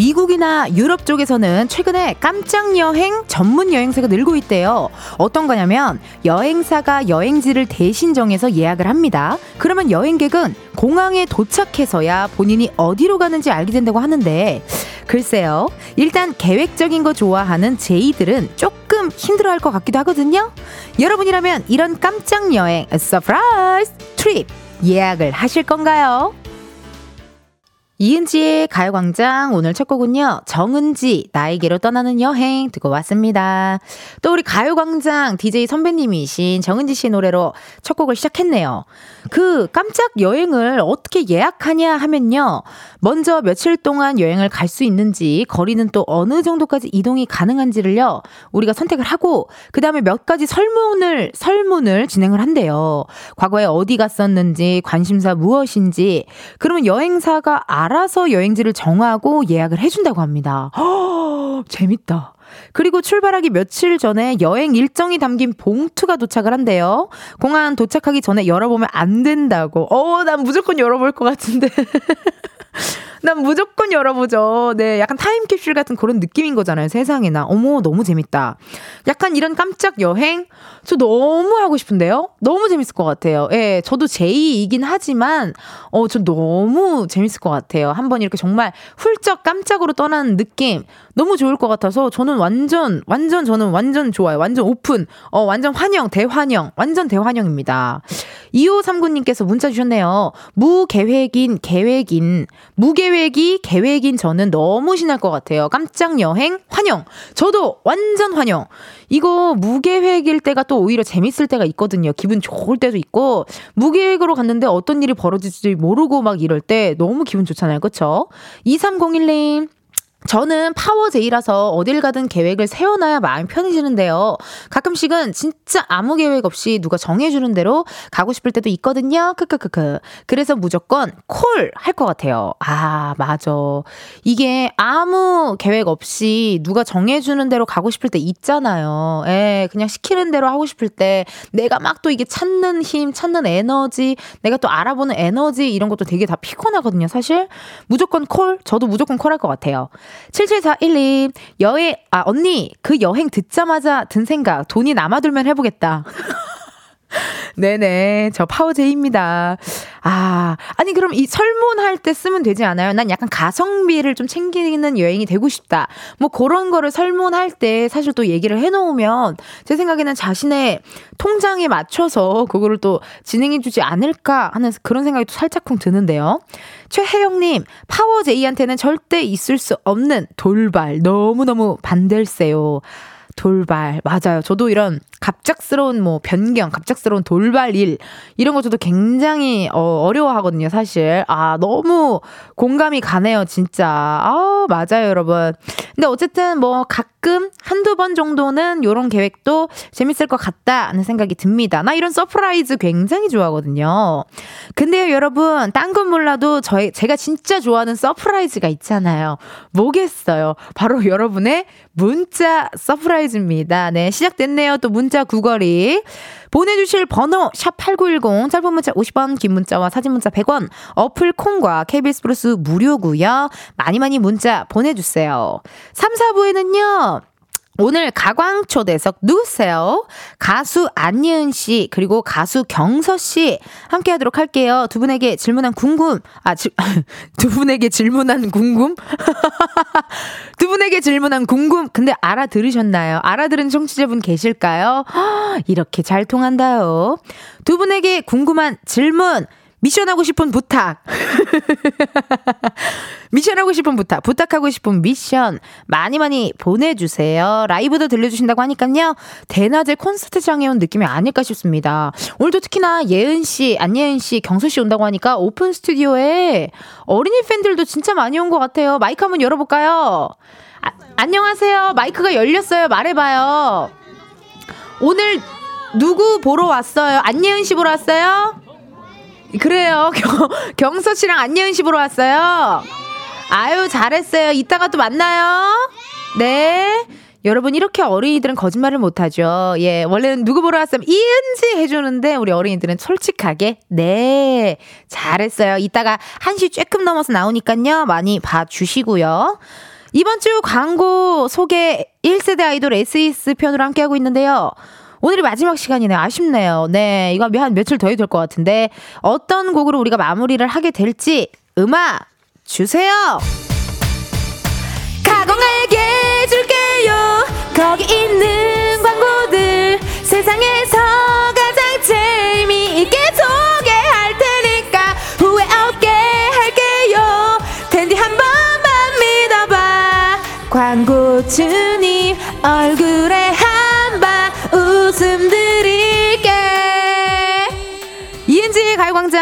미국이나 유럽 쪽에서는 최근에 깜짝 여행 전문 여행사가 늘고 있대요. 어떤 거냐면 여행사가 여행지를 대신 정해서 예약을 합니다. 그러면 여행객은 공항에 도착해서야 본인이 어디로 가는지 알게 된다고 하는데 글쎄요. 일단 계획적인 거 좋아하는 J들은 조금 힘들어 할 것 같기도 하거든요. 여러분이라면 이런 깜짝 여행 surprise trip 예약을 하실 건가요? 이은지의 가요광장 오늘 첫 곡은요. 정은지 나에게로 떠나는 여행 듣고 왔습니다. 또 우리 가요광장 DJ 선배님이신 정은지 씨 노래로 첫 곡을 시작했네요. 그 깜짝 여행을 어떻게 예약하냐 하면요. 먼저 며칠 동안 여행을 갈 수 있는지 거리는 또 어느 정도까지 이동이 가능한지를요. 우리가 선택을 하고 그 다음에 몇 가지 설문을 설문을 진행을 한대요. 과거에 어디 갔었는지 관심사 무엇인지 그러면 여행사가 알 아서 여행지를 정하고 예약을 해준다고 합니다. 허, 재밌다. 그리고 출발하기 며칠 전에 여행 일정이 담긴 봉투가 도착을 한대요. 공항 도착하기 전에 열어보면 안 된다고. 어, 난 무조건 열어볼 것 같은데. 난 무조건 열어보죠. 네, 약간 타임캡슐 같은 그런 느낌인 거잖아요. 세상에나. 어머, 너무 재밌다. 약간 이런 깜짝 여행? 저 너무 하고 싶은데요? 너무 재밌을 것 같아요. 예, 저도 제이이긴 하지만, 어, 저 너무 재밌을 것 같아요. 한번 이렇게 정말 훌쩍 깜짝으로 떠나는 느낌. 너무 좋을 것 같아서 저는 완전, 완전 저는 완전 좋아요. 완전 오픈. 어, 완전 환영, 대환영. 완전 대환영입니다. 2539님께서 문자 주셨네요. 무계획인, 계획인, 무계획이 계획인 저는 너무 신날 것 같아요. 깜짝 여행 환영. 저도 완전 환영. 이거 무계획일 때가 또 오히려 재밌을 때가 있거든요. 기분 좋을 때도 있고 무계획으로 갔는데 어떤 일이 벌어질지 모르고 막 이럴 때 너무 기분 좋잖아요. 그쵸? 2301님 저는 파워제이라서 어딜 가든 계획을 세워놔야 마음이 편해지는데요. 가끔씩은 진짜 아무 계획 없이 누가 정해주는 대로 가고 싶을 때도 있거든요. 크크크크. 그래서 무조건 콜 할 것 같아요. 아, 맞아. 이게 아무 계획 없이 누가 정해주는 대로 가고 싶을 때 있잖아요. 예, 그냥 시키는 대로 하고 싶을 때 내가 막 또 이게 찾는 힘, 찾는 에너지, 내가 또 알아보는 에너지 이런 것도 되게 다 피곤하거든요, 사실. 무조건 콜? 저도 무조건 콜 할 것 같아요. 7741님, 여행, 아, 언니, 그 여행 듣자마자 든 생각, 돈이 남아들면 해보겠다. 네네. 저 파워제이입니다. 아, 아니, 그럼 이 설문할 때 쓰면 되지 않아요? 난 약간 가성비를 좀 챙기는 여행이 되고 싶다. 뭐 그런 거를 설문할 때 사실 또 얘기를 해놓으면 제 생각에는 자신의 통장에 맞춰서 그거를 또 진행해주지 않을까 하는 그런 생각이 또 살짝쿵 드는데요. 최혜영님, 파워제이한테는 절대 있을 수 없는 돌발. 너무너무 반댈세요. 돌발. 맞아요. 저도 이런 갑작스러운 뭐 변경, 갑작스러운 돌발 일 이런 거 저도 굉장히 어, 어려워하거든요, 사실. 아, 너무 공감이 가네요, 진짜. 아, 맞아요, 여러분. 근데 어쨌든 뭐 가끔 한두 번 정도는 요런 계획도 재밌을 것 같다는 생각이 듭니다. 나 이런 surprise 굉장히 좋아하거든요. 근데요, 여러분, 딴 건 몰라도 저희 제가 진짜 좋아하는 surprise가 있잖아요. 뭐겠어요? 바로 여러분의 문자 surprise 입니다. 네, 시작됐네요. 또 문자 구걸이. 보내주실 번호 샵8910 짧은 문자 50원 긴 문자와 사진 문자 100원 어플 콩과 KBS 플러스 무료고요. 많이 많이 문자 보내주세요. 3, 4부에는요. 오늘 가광초대석 누구세요? 가수 안예은 씨 그리고 가수 경서 씨 함께 하도록 할게요. 두 분에게 질문한 궁금 아두 분에게 질문한 궁금 두 분에게 질문한 궁금 근데 알아들으셨나요? 알아들은 청취자분 계실까요? 이렇게 잘 통한다요. 두 분에게 궁금한 질문 미션하고 싶은 부탁. 미션하고 싶은 부탁, 부탁하고 싶은 미션 많이 많이 보내주세요. 라이브도 들려주신다고 하니까요. 대낮에 콘서트장에 온 느낌이 아닐까 싶습니다. 오늘도 특히나 예은씨, 안예은씨, 경수씨 온다고 하니까 오픈 스튜디오에 어린이 팬들도 진짜 많이 온 것 같아요. 마이크 한번 열어볼까요? 아, 안녕하세요. 마이크가 열렸어요. 말해봐요. 오늘 누구 보러 왔어요? 안예은 씨 보러 왔어요? 그래요. 경, 서 씨랑 안예은 씨 보러 왔어요. 아유, 잘했어요. 이따가 또 만나요. 네. 여러분 이렇게 어린이들은 거짓말을 못하죠. 예, 원래는 누구 보러 왔으면 이은지 해주는데 우리 어린이들은 솔직하게 네 잘했어요. 이따가 1시 쬐끔 넘어서 나오니까요 많이 봐주시고요. 이번 주 광고 소개 1세대 아이돌 SES 편으로 함께하고 있는데요. 오늘이 마지막 시간이네요. 아쉽네요. 네, 이거 한 며칠 더 해야 될 것 같은데 어떤 곡으로 우리가 마무리를 하게 될지 음악 주세요. 가공할게 줄게요. 거기 있는 광고들 세상에서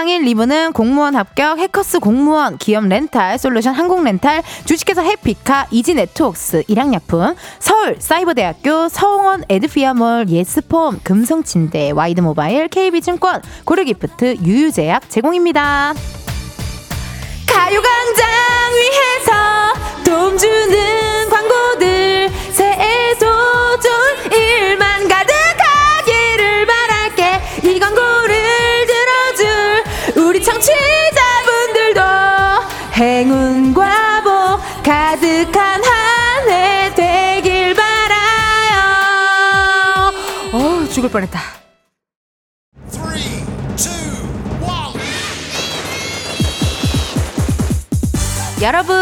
1, 2부는 공무원 합격, 해커스 공무원, 기업 렌탈, 솔루션 항공 렌탈, 주식회사 해피카, 이지 네트웍스, 일양약품, 서울 사이버대학교, 서홍원 에드피아몰, 예스폼, 금성침대, 와이드모바일, KB증권, 고려기프트, 유유제약 제공입니다. 가요광장 위해서 돈 주는 죽을 뻔했다. 여러분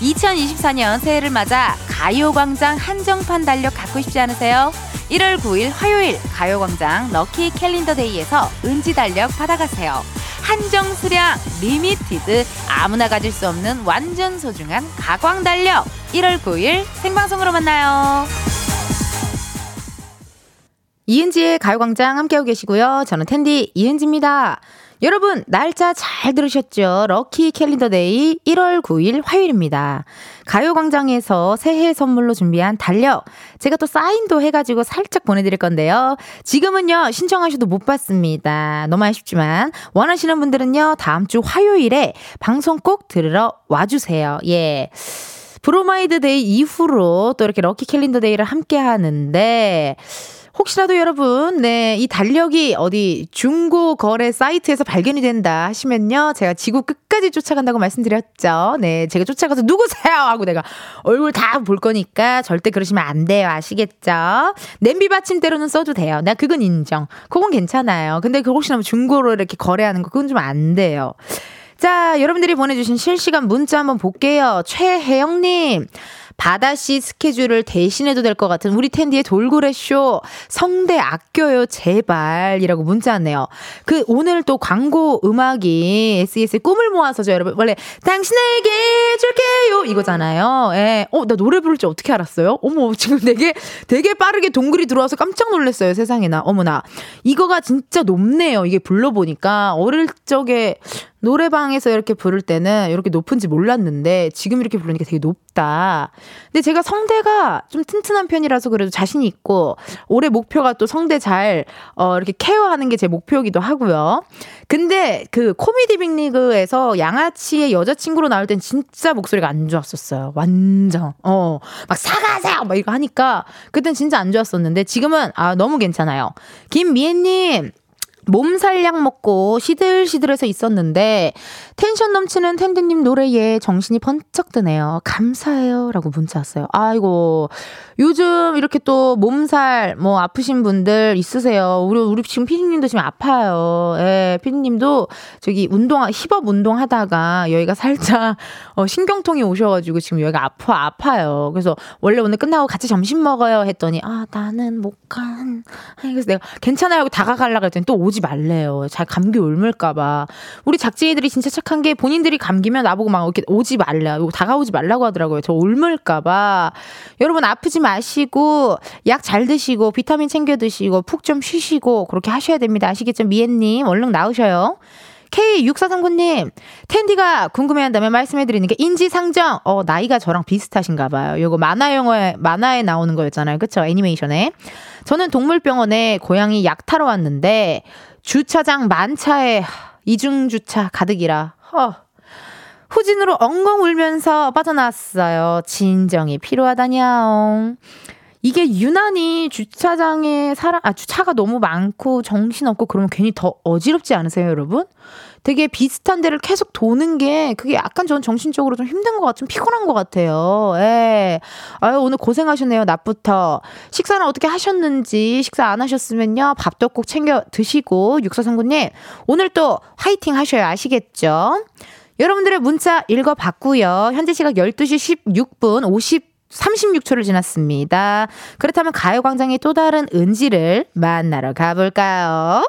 2024년 새해를 맞아 가요광장 한정판 달력 갖고 싶지 않으세요? 1월 9일 화요일 가요광장 lucky calendar day에서 은지 달력 받아가세요. 한정 수량 limited 아무나 가질 수 없는 완전 소중한 가광 달력 1월 9일 생방송으로 만나요. 이은지의 가요광장 함께하고 계시고요. 저는 텐디 이은지입니다. 여러분, 날짜 잘 들으셨죠? lucky calendar day 1월 9일 화요일입니다. 가요광장에서 새해 선물로 준비한 달력. 제가 또 사인도 해가지고 살짝 보내드릴 건데요. 지금은요, 신청하셔도 못 받습니다. 너무 아쉽지만, 원하시는 분들은요, 다음 주 화요일에 방송 꼭 들으러 와주세요. 예. 브로마이드 day 이후로 또 이렇게 lucky calendar day를 함께 하는데, 혹시라도 여러분, 네, 이 달력이 어디 중고 거래 사이트에서 발견이 된다 하시면요. 제가 지구 끝까지 쫓아간다고 말씀드렸죠. 네, 제가 쫓아가서 누구세요? 하고 내가 얼굴 다 볼 거니까 절대 그러시면 안 돼요. 아시겠죠? 냄비 받침대로는 써도 돼요. 나 그건 인정. 그건 괜찮아요. 근데 그 혹시나 뭐 중고로 이렇게 거래하는 거 그건 좀 안 돼요. 자, 여러분들이 보내주신 실시간 문자 한번 볼게요. 최혜영님. 바다씨 스케줄을 대신해도 될 것 같은 우리 텐디의 돌고래 쇼 성대 아껴요 제발이라고 문자 왔네요. 그 오늘 또 광고 음악이 SES의 꿈을 모아서죠 여러분 원래 당신에게 줄게요 이거잖아요. 예. 어나 노래 부를 줄 어떻게 알았어요? 어머 지금 되게 되게 빠르게 동글이 들어와서 깜짝 놀랐어요 세상에나 어머나 이거가 진짜 높네요 이게 불러보니까 어릴 적에 노래방에서 이렇게 부를 때는 이렇게 높은지 몰랐는데 지금 이렇게 부르니까 되게 높다. 근데 제가 성대가 좀 튼튼한 편이라서 그래도 자신이 있고 올해 목표가 또 성대 잘 어, 이렇게 케어하는 게 제 목표이기도 하고요. 근데 그 코미디 빅리그에서 양아치의 여자친구로 나올 땐 진짜 목소리가 안 좋았었어요. 완전. 어. 막 사가세요! 막 이거 하니까 그땐 진짜 안 좋았었는데 지금은 아, 너무 괜찮아요. 김미애님. 몸살약 먹고 시들시들해서 있었는데 텐션 넘치는 텐디님 노래에 정신이 번쩍 드네요. 감사해요. 라고 문자 왔어요. 아이고, 요즘 이렇게 또 몸살, 뭐 아프신 분들 있으세요. 우리, 우리 지금 피디님도 지금 아파요. 예, 피디님도 저기 운동, 힙업 운동 하다가 여기가 살짝 어, 신경통이 오셔가지고 지금 여기가 아파, 아파요. 그래서 원래 오늘 끝나고 같이 점심 먹어요. 했더니, 아, 나는 못 간. 그래서 내가 괜찮아요. 하고 다가가려고 했더니 또 오지 말래요. 잘 감기 옮을까봐. 우리 작진이들이 진짜 착한 게 본인들이 감기면 나보고 막 이렇게 오지 말라, 다가오지 말라고 하더라고요. 저 옮을까봐. 여러분 아프지 마시고 약 잘 드시고 비타민 챙겨 드시고 푹 좀 쉬시고 그렇게 하셔야 됩니다. 아시겠죠? 미애님 얼른 나오셔요. K6439님, 텐디가 궁금해한다면 말씀해드리는 게 인지상정. 어, 나이가 저랑 비슷하신가 봐요. 요거 만화 영화에, 만화에 나오는 거였잖아요. 그쵸? 애니메이션에. 저는 동물병원에 고양이 약 타러 왔는데, 주차장 만차에 이중주차 가득이라. 허. 후진으로 엉엉 울면서 빠져나왔어요. 진정이 필요하다냐. 이게 유난히 주차장에 사람, 아, 주차가 너무 많고 정신없고 그러면 괜히 더 어지럽지 않으세요, 여러분? 되게 비슷한 데를 계속 도는 게 그게 약간 전 정신적으로 좀 힘든 것 같, 좀 피곤한 것 같아요. 예. 아유, 오늘 고생하셨네요, 낮부터. 식사는 어떻게 하셨는지, 식사 안 하셨으면요, 밥도 꼭 챙겨 드시고, 육사상구님, 오늘 또 화이팅 하셔야 아시겠죠? 여러분들의 문자 읽어봤고요. 현재 시각 12시 16분 50 36초를 지났습니다. 그렇다면 가요광장의 또 다른 은지를 만나러 가볼까요?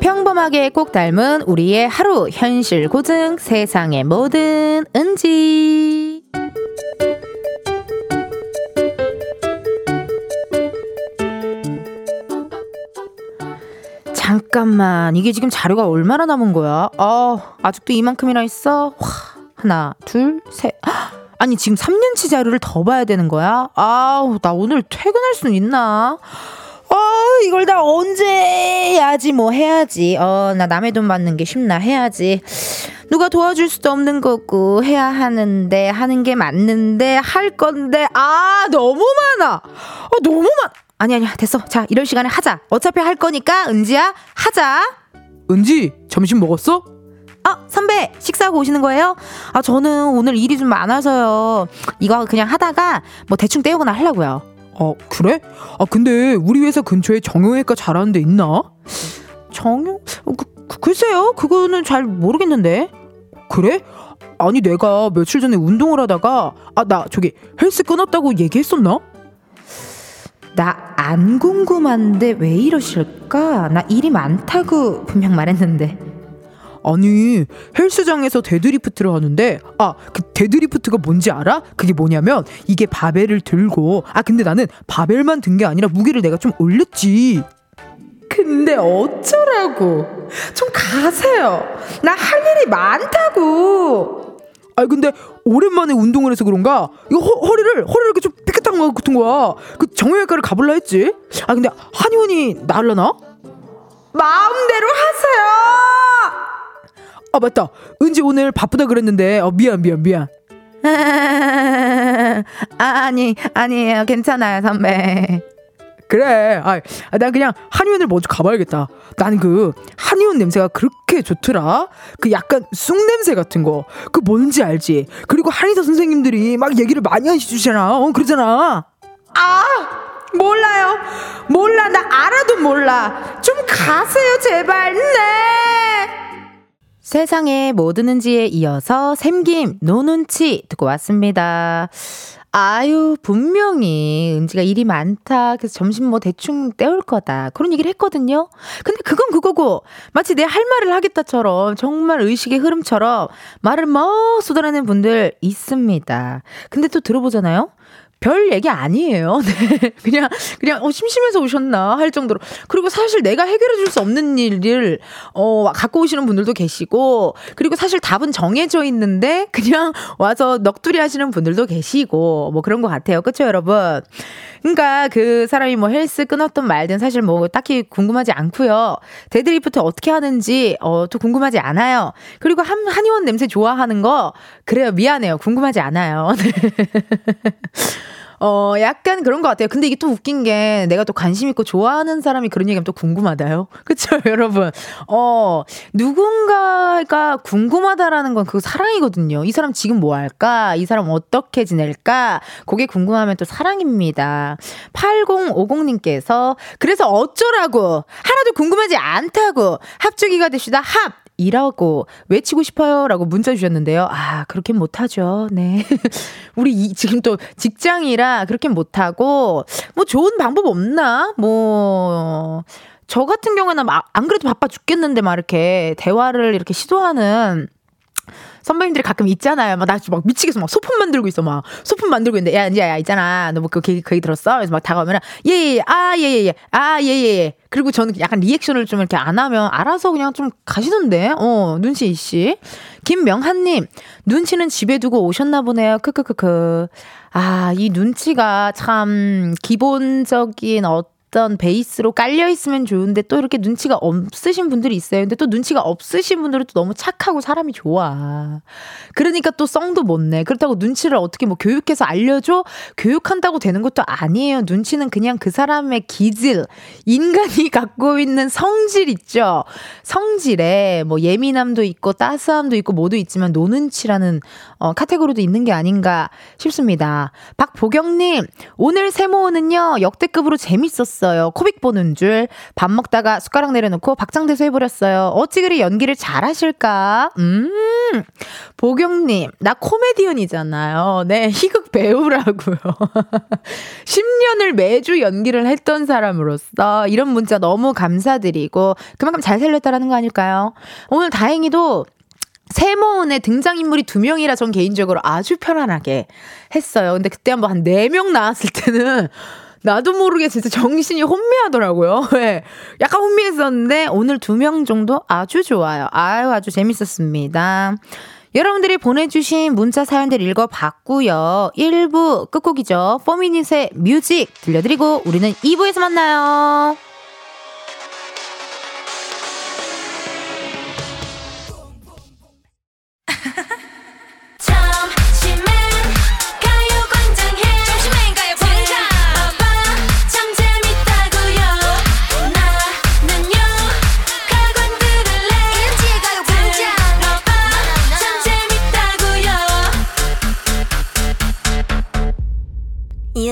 평범하게 꼭 닮은 우리의 하루 현실 고증 세상의 모든 은지 잠깐만. 이게 지금 자료가 얼마나 남은 거야? 어 아직도 이만큼이나 있어? 와, 하나 둘셋. 아니 지금 3년치 자료를 더 봐야 되는 거야? 아우 나 오늘 퇴근할 수 있나? 어 이걸 다 언제 해야지 뭐 해야지. 어 나 남의 돈 받는 게 쉽나? 해야지. 누가 도와줄 수도 없는 거고 해야 하는데 하는 게 맞는데 할 건데. 아 너무 많아. 어 너무 많아 아니 아니야 됐어 자 이럴 시간에 하자 어차피 할 거니까 은지야 하자 은지 점심 먹었어? 아 선배 식사하고 오시는 거예요? 아 저는 오늘 일이 좀 많아서요 이거 그냥 하다가 뭐 대충 때우거나 하려고요 어 그래? 아 근데 우리 회사 근처에 정형외과 잘하는 데 있나? 정형? 어, 그, 그, 글쎄요 그거는 잘 모르겠는데 그래? 아니 내가 며칠 전에 운동을 하다가 아 나 저기 헬스 끊었다고 얘기했었나? 나 안 궁금한데 왜 이러실까? 나 일이 많다고 분명 말했는데. 아니 헬스장에서 deadlift를 하는데 아 그 deadlift가 뭔지 알아? 그게 뭐냐면 이게 바벨을 들고 아 근데 나는 바벨만 든 게 아니라 무게를 내가 좀 올렸지 근데 어쩌라고? 좀 가세요. 나 할 일이 많다고. 아 근데 오랜만에 운동을 해서 그런가 이거 허, 리를 허리를 이렇게 좀 것 같은 거야 그 정형외과를 가볼라 했지 아 근데 한의원이 나을라나? 마음대로 하세요. 아 맞다 은지 오늘 바쁘다 그랬는데 어, 미안 미안 미안 아, 아니 아니에요 괜찮아요 선배. 그래. 아, 난 그냥 한의원을 먼저 가봐야겠다. 난 그 한의원 냄새가 그렇게 좋더라? 그 약간 쑥 냄새 같은 거. 그 뭔지 알지? 그리고 한의사 선생님들이 막 얘기를 많이 해주잖아. 어 그러잖아. 아 몰라요. 몰라. 나 알아도 몰라. 좀 가세요 제발. 네. 세상에 뭐 드는지에 이어서 샘김 노눈치 듣고 왔습니다 아유, 분명히 은지가 일이 많다. 그래서 점심 뭐 대충 때울 거다. 그런 얘기를 했거든요. 근데 그건 그거고, 마치 내 할 말을 하겠다처럼, 정말 의식의 흐름처럼 말을 막 쏟아내는 분들 있습니다. 근데 또 들어보잖아요? 별 얘기 아니에요. 네. 그냥, 그냥, 어, 심심해서 오셨나 할 정도로. 그리고 사실 내가 해결해 줄 수 없는 일을, 어, 갖고 오시는 분들도 계시고, 그리고 사실 답은 정해져 있는데, 그냥 와서 넋두리 하시는 분들도 계시고, 뭐 그런 것 같아요. 그쵸, 여러분? 그러니까 그 사람이 뭐 헬스 끊었던 말든 사실 뭐 딱히 궁금하지 않고요. 데드리프트 어떻게 하는지, 어, 또 궁금하지 않아요. 그리고 한, 한의원 냄새 좋아하는 거, 그래요. 미안해요. 궁금하지 않아요. 어, 약간 그런 것 같아요. 근데 이게 또 웃긴 게 내가 또 관심 있고 좋아하는 사람이 그런 얘기하면 또 궁금하다요. 그쵸, 여러분? 어, 누군가가 궁금하다라는 건그 사랑이거든요. 이 사람 지금 뭐 할까? 이 사람 어떻게 지낼까? 그게 궁금하면 또 사랑입니다. 8050님께서 그래서 어쩌라고? 하나도 궁금하지 않다고 합주기가 되시다 합! 이라고 외치고 싶어요. 라고 문자 주셨는데요. 아, 그렇게 못 하죠. 네. 우리 이, 지금 또 직장이라 그렇게 못 하고, 뭐 좋은 방법 없나? 뭐, 저 같은 경우는 막, 안 그래도 바빠 죽겠는데 막 이렇게 대화를 이렇게 시도하는 선배님들이 가끔 있잖아요. 막 나 막 미치겠어. 막 소품 만들고 있어. 막 소품 만들고 있는데 야, 이제 야, 있잖아. 너 뭐 그 얘기, 그 얘기 들었어? 그래서 막 다가오면 예, 예, 예. 아, 예, 예, 예. 아, 예, 예, 예. 그리고 저는 약간 리액션을 좀 이렇게 안 하면 알아서 그냥 좀 가시던데. 어, 눈치 이씨. 김명한 님, 눈치는 집에 두고 오셨나 보네요. 크크크크. 아, 이 눈치가 참 기본적인 어떤 어떤 베이스로 깔려 있으면 좋은데 또 이렇게 눈치가 없으신 분들이 있어요. 근데 또 눈치가 없으신 분들은 또 너무 착하고 사람이 좋아. 그러니까 또 썽도 못 내. 그렇다고 눈치를 어떻게 뭐 교육해서 알려줘? 교육한다고 되는 것도 아니에요. 눈치는 그냥 그 사람의 기질, 인간이 갖고 있는 성질 있죠. 성질에 뭐 예민함도 있고 따스함도 있고 모두 있지만 no눈치라는 어, 카테고리도 있는 게 아닌가 싶습니다. 박보경님, 오늘 세모는요 역대급으로 재밌었어요. 있어요. 코빅 보는 줄. 밥 먹다가 숟가락 내려놓고 박장대소 해버렸어요. 어찌 그리 연기를 잘하실까? 음, 보경님, 나 코미디언이잖아요. 네, 희극 배우라고요. 10년을 매주 연기를 했던 사람으로서 이런 문자 너무 감사드리고 그만큼 잘 살렸다라는 거 아닐까요? 오늘 다행히도 세모은의 등장인물이 두 명이라 전 개인적으로 아주 편안하게 했어요. 근데 그때 한번 한 네 명 나왔을 때는 나도 모르게 진짜 정신이 혼미하더라고요. 네. 약간 혼미했었는데 오늘 두 명 정도 아주 좋아요. 아유, 아주 재밌었습니다. 여러분들이 보내주신 문자 사연들 읽어봤고요. 1부 끝곡이죠. 포미닛의 뮤직 들려드리고 우리는 2부에서 만나요.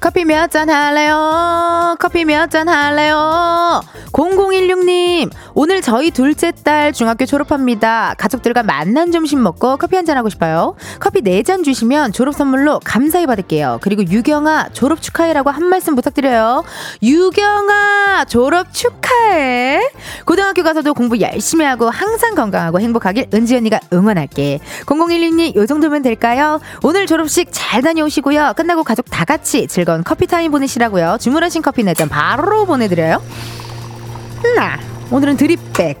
커피 몇 잔 할래요? 커피 몇 잔 할래요? 0016님, 오늘 저희 둘째 딸 중학교 졸업합니다. 가족들과 만난 점심 먹고 커피 한 잔 하고 싶어요. 커피 4잔 주시면 졸업 선물로 감사히 받을게요. 그리고 유경아, 졸업 축하해라고 한 말씀 부탁드려요. 유경아, 졸업 축하해. 고등학교 가서도 공부 열심히 하고 항상 건강하고 행복하길 은지 언니가 응원할게. 0016님, 요 정도면 될까요? 오늘 졸업식 잘 다녀오시고요. 끝나고 가족 다 같이 즐거운 커피 타임 보내시라고요. 주문하신 커피 4잔 바로 보내드려요. 나 오늘은 드립백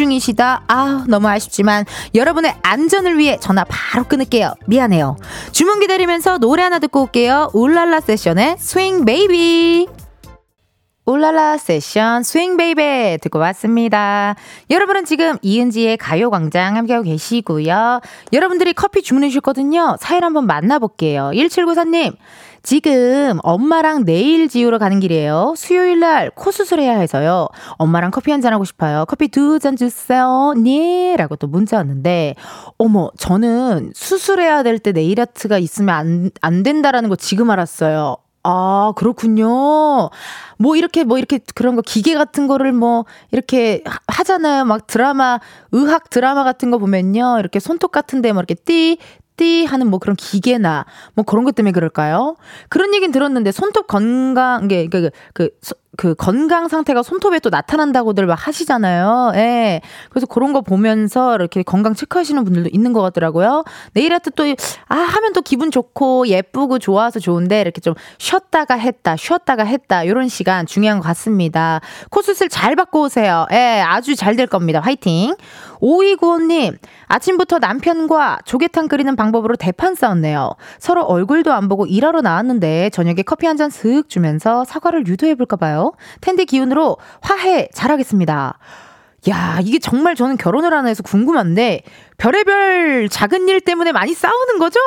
중이시다. 아, 너무 아쉽지만 여러분의 안전을 위해 전화 바로 끊을게요. 미안해요. 주문 기다리면서 노래 하나 듣고 올게요. 울랄라 세션의 Swing Baby. 울랄라 세션 Swing Baby 듣고 왔습니다. 여러분은 지금 이은지의 가요광장 함께하고 계시고요. 여러분들이 커피 주문해 주셨거든요. 사연 한번 만나볼게요. 1794님. 지금 엄마랑 내일 지우러 가는 길이에요. 수요일 날 코 수술해야 해서요. 엄마랑 커피 한 잔 하고 싶어요. 커피 두 잔 주세요. 네. 라고 또 문자 왔는데, 어머, 저는 수술해야 될 때 네일 아트가 있으면 안, 안 된다라는 거 지금 알았어요. 아, 그렇군요. 뭐 이렇게 뭐 이렇게 그런 거 기계 같은 거를 뭐 이렇게 하잖아요. 막 드라마, 의학 드라마 같은 거 보면요. 이렇게 손톱 같은데 뭐 이렇게 띠, 띠 하는 뭐 그런 기계나 뭐 그런 것 때문에 그럴까요? 그런 얘기는 들었는데 손톱 건강, 게, 그, 그, 그 그 건강 상태가 손톱에 또 나타난다고들 막 하시잖아요. 예. 그래서 그런 거 보면서 이렇게 건강 체크하시는 분들도 있는 것 같더라고요. 네일 아트 또, 아, 하면 또 기분 좋고 예쁘고 좋아서 좋은데 이렇게 좀 쉬었다가 했다, 쉬었다가 했다. 요런 시간 중요한 것 같습니다. 코수술 잘 받고 오세요. 예, 아주 잘 될 겁니다. 화이팅. 오이구호님, 아침부터 남편과 조개탕 끓이는 방법으로 대판 싸웠네요. 서로 얼굴도 안 보고 일하러 나왔는데 저녁에 커피 한 잔 슥 주면서 사과를 유도해볼까봐요. 텐디 기운으로 화해 잘하겠습니다. 야, 이게 정말 저는 결혼을 안 해서 궁금한데, 별의별 작은 일 때문에 많이 싸우는 거죠?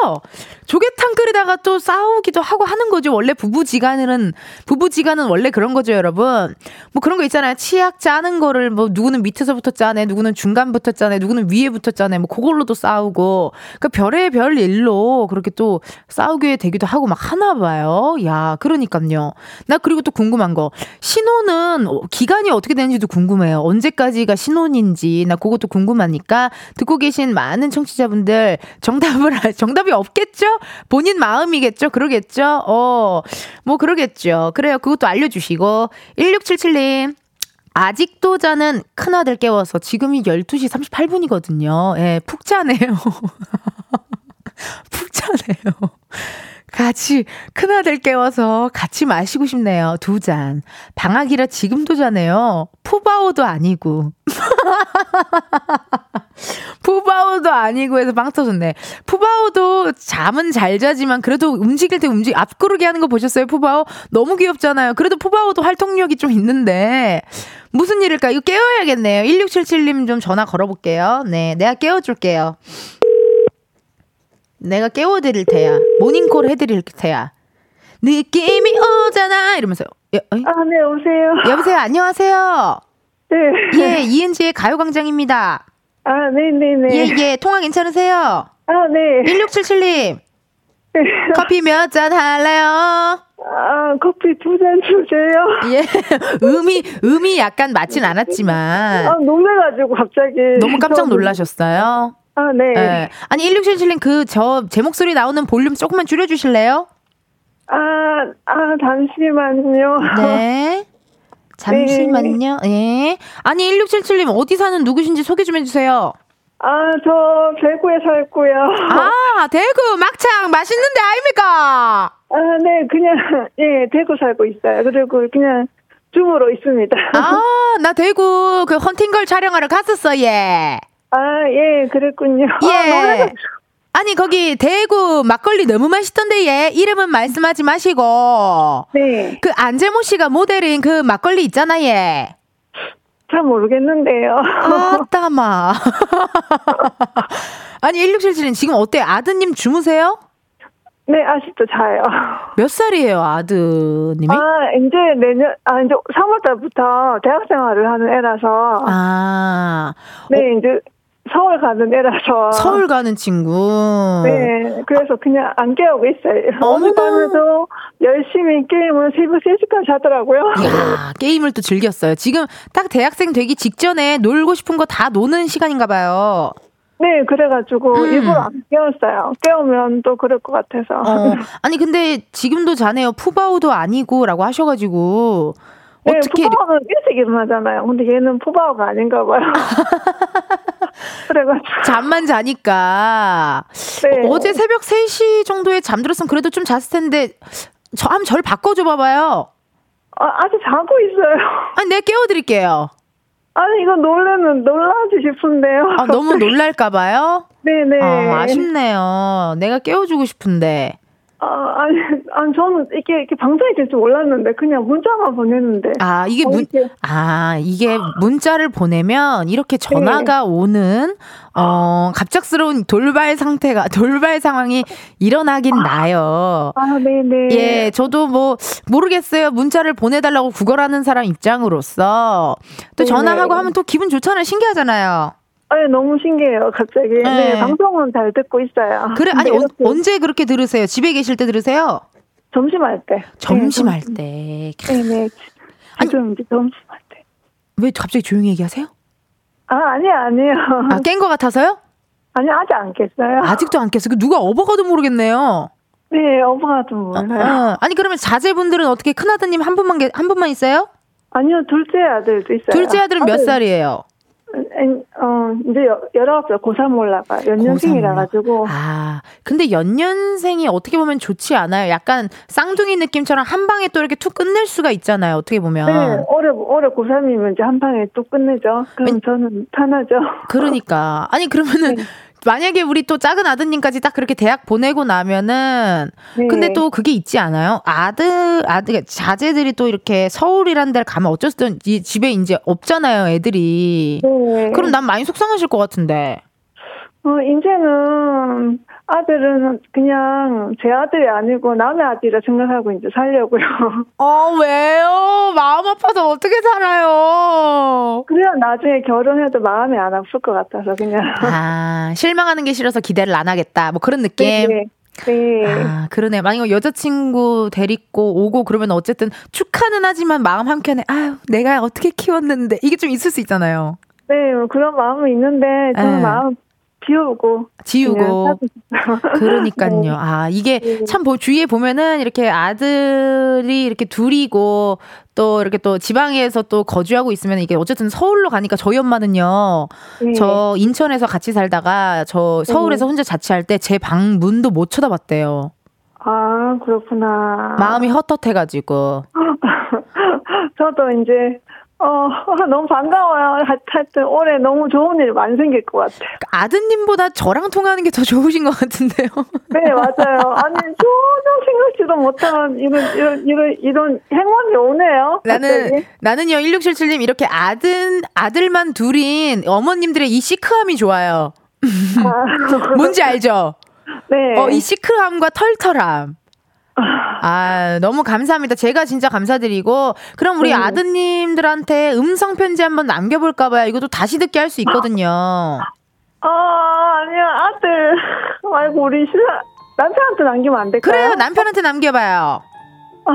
조개탕 끓이다가 또 싸우기도 하고 하는 거죠. 원래 부부지간은, 부부지간은 원래 그런 거죠, 여러분. 뭐 그런 거 있잖아요. 치약 짜는 거를 뭐 누구는 밑에서부터 짜네, 누구는 중간부터 짜네, 누구는 위에부터 짜네, 뭐 그걸로도 싸우고. 그러니까 별의별 일로 그렇게 또 싸우게 되기도 하고 막 하나 봐요. 야, 그러니까요. 나 그리고 또 궁금한 거. 신혼은 기간이 어떻게 되는지도 궁금해요. 언제까지가 신혼인지. 나 그것도 궁금하니까 듣고 계신 많은 청취자분들 정답을 알- 정답이 없겠죠? 본인 마음이겠죠? 그러겠죠? 어, 뭐 그러겠죠. 그래요. 그것도 알려 주시고 1677님. 아직도 자는 큰아들 깨워서 지금이 12시 38분이거든요. 예, 푹 자네요. 푹 자네요. 같이 큰아들 깨워서 같이 마시고 싶네요. 두 잔. 방학이라 지금도 자네요. 푸바오도 아니고. 푸바오도 아니고 해서 빵 터졌네. 푸바오도 잠은 잘 자지만 그래도 움직일 때 움직 앞구르기 하는 거 보셨어요? 푸바오 너무 귀엽잖아요. 그래도 푸바오도 활동력이 좀 있는데 무슨 일일까? 이거 깨워야겠네요. 1677님 좀 전화 걸어볼게요. 네, 내가 깨워줄게요. 내가 깨워드릴 테야. 모닝콜 해드릴 테야. 느낌이 오잖아 이러면서 여, 어이? 아, 네, 오세요. 여보세요 안녕하세요. 네. 예 이은지의 가요광장입니다. 아, 네네네. 예 예 통화 괜찮으세요? 아, 네. 1677님 네. 커피 몇 잔 할래요? 아, 커피 두 잔 주세요. 예 음이 음이 약간 맞진 아, 않았지만 놀래가지고 갑자기. 너무 깜짝 놀라셨어요. 아, 네. 예. 아니 1677님 그 저 제 목소리 나오는 볼륨 조금만 줄여주실래요? 아, 아, 잠시만요. 네. 잠시만요. 예. 아니 1677님 어디 사는 누구신지 소개 좀 해주세요. 아, 저 대구에 살고요. 아 대구 막창 맛있는 데 아닙니까? 아, 네, 그냥, 예, 대구 살고 있어요. 그리고 그냥 줌으로 있습니다. 아 나 대구 그 헌팅걸 촬영하러 갔었어 예. 아, 예, 그랬군요. 아, 예. 놀래가지고. 아니 거기 대구 막걸리 너무 맛있던데 예. 이름은 말씀하지 마시고 네, 그 안재모 씨가 모델인 그 막걸리 있잖아 예. 잘 모르겠는데요. 아따마. 아니 1677님 지금 어때요? 아드님 주무세요? 네, 아직도 자요. 몇 살이에요 아드님이? 아, 이제 내년, 아, 이제 3월달부터 대학 생활을 하는 애라서. 아, 네, 이제 서울 가는 애라서. 서울 가는 친구. 네, 그래서 그냥 안 깨우고 있어요. 어머나. 어젯밤에도 열심히 게임을 새벽 3시까지 하더라고요. 이야, 게임을 또 즐겼어요. 지금 딱 대학생 되기 직전에 놀고 싶은 거 다 노는 시간인가 봐요. 네, 그래가지고 음. 일부러 안 깨웠어요. 깨우면 또 그럴 것 같아서. 어, 아니 근데 지금도 자네요. 푸바오도 아니고라고 하셔가지고 네, 어떻게 푸바오는 일찍 일어나잖아요. 근데 얘는 푸바오가 아닌가 봐요. 그래가지고. 잠만 자니까 네. 어제 새벽 3시 정도에 잠들었으면 그래도 좀 잤을 텐데 저 한번 저를 바꿔줘 봐봐요. 아, 아직 자고 있어요. 아니 내가 깨워드릴게요. 아니, 이거 놀래면 놀라지 싶은데요. 아, 너무 놀랄까 봐요. 네네. 어, 아쉽네요. 내가 깨워주고 싶은데. 아, 아니, 아니, 저는 이게, 이렇게 방송이 될 줄 몰랐는데, 그냥 문자만 보냈는데. 아, 이게 어, 문, 이게- 아, 이게 문자를 보내면 이렇게 전화가 네. 오는, 어, 갑작스러운 돌발 상태가, 돌발 상황이 일어나긴 나요. 아, 네네. 예, 저도 뭐, 모르겠어요. 문자를 보내달라고 구걸하는 사람 입장으로서. 또 네네. 전화하고 하면 또 기분 좋잖아요. 신기하잖아요. 아니, 너무 신기해요, 갑자기. 네. 네, 방송은 잘 듣고 있어요. 그래, 아니, 언, 이렇게 언제 그렇게 들으세요? 집에 계실 때 들으세요? 점심할 때. 점심할 네, 때. 점- 네네. 지금 이제 점심할 때. 왜 갑자기 조용히 얘기하세요? 아, 아니에요, 아니에요. 아, 깬 것 같아서요? 아니, 아직 안 깼어요. 아직도 안 깼어요. 그 누가 어버가도 모르겠네요. 네, 좀 몰라요. 어, 아니 그러면 자제분들은 어떻게 큰아드님 한 분만 계- 한 분만 있어요? 아니요, 둘째 아들도 있어요. 둘째 아들은 몇 살이에요? 엔- 어, 이제 여- 19살 고3 올라가. 연년생이라 고3 가지고. 아, 근데 연년생이 어떻게 보면 좋지 않아요? 약간 쌍둥이 느낌처럼 한 방에 또 이렇게 툭 끝낼 수가 있잖아요. 어떻게 보면. 네, 올해, 올해 고3이면 이제 한 방에 또 끝내죠. 그럼 저는 편하죠. 그러니까. 아니, 그러면은, 네. 만약에 우리 또 작은 아드님까지 딱 그렇게 대학 보내고 나면은, 네. 근데 또 그게 있지 않아요? 아들, 아들, 자제들이 또 이렇게 서울이란 데를 가면 어쨌든 이 집에 이제 없잖아요, 애들이. 네. 그럼 난 많이 속상하실 것 같은데. 어, 이제는 아들은 그냥 제 아들이 아니고 남의 아들이라 생각하고 이제 살려고요. 어, 왜요? 마음 아파서 어떻게 살아요? 그래야 나중에 결혼해도 마음이 안 아플 것 같아서 그냥. 아, 실망하는 게 싫어서 기대를 안 하겠다. 뭐 그런 느낌. 네. 네. 아, 그러네. 만약에 여자친구 데리고 오고 그러면 어쨌든 축하는 하지만 마음 한켠에, 아유, 내가 어떻게 키웠는데. 이게 좀 있을 수 있잖아요. 네, 뭐 그런 마음은 있는데 저는 네. 마음 비우고 지우고. 그러니까요. 네. 아, 이게 네. 참 보- 주위에 보면은 이렇게 아들이 이렇게 둘이고 또 이렇게 또 지방에서 또 거주하고 있으면 이게 어쨌든 서울로 가니까 저희 엄마는요. 네. 저 인천에서 같이 살다가 저 서울에서 혼자 자취할 때 제 방 문도 못 쳐다봤대요. 아 그렇구나. 마음이 헛헛해가지고. 저도 이제 어 너무 반가워요. 하- 하여튼 올해 너무 좋은 일이 많이 생길 것 같아요. 아드님보다 저랑 통하는 게 더 좋으신 것 같은데요. 네 맞아요. 아니 전혀 생각지도 못한 이런 이런 이런 이런 행운이 오네요. 나는 갑자기. 나는요 1677님 이렇게 아들 아들만 둘인 어머님들의 이 시크함이 좋아요. 아, 뭔지 알죠? 네. 어, 이 시크함과 털털함. 아, 너무 감사합니다. 제가 진짜 감사드리고, 그럼 우리 네. 아드님들한테 음성 편지 한번 남겨볼까봐요. 이것도 다시 듣게 할 수 있거든요. 아 아니야 아들. 아이고 우리 신랑 남편한테 남기면 안 될까요? 그래요, 남편한테 남겨봐요. 아,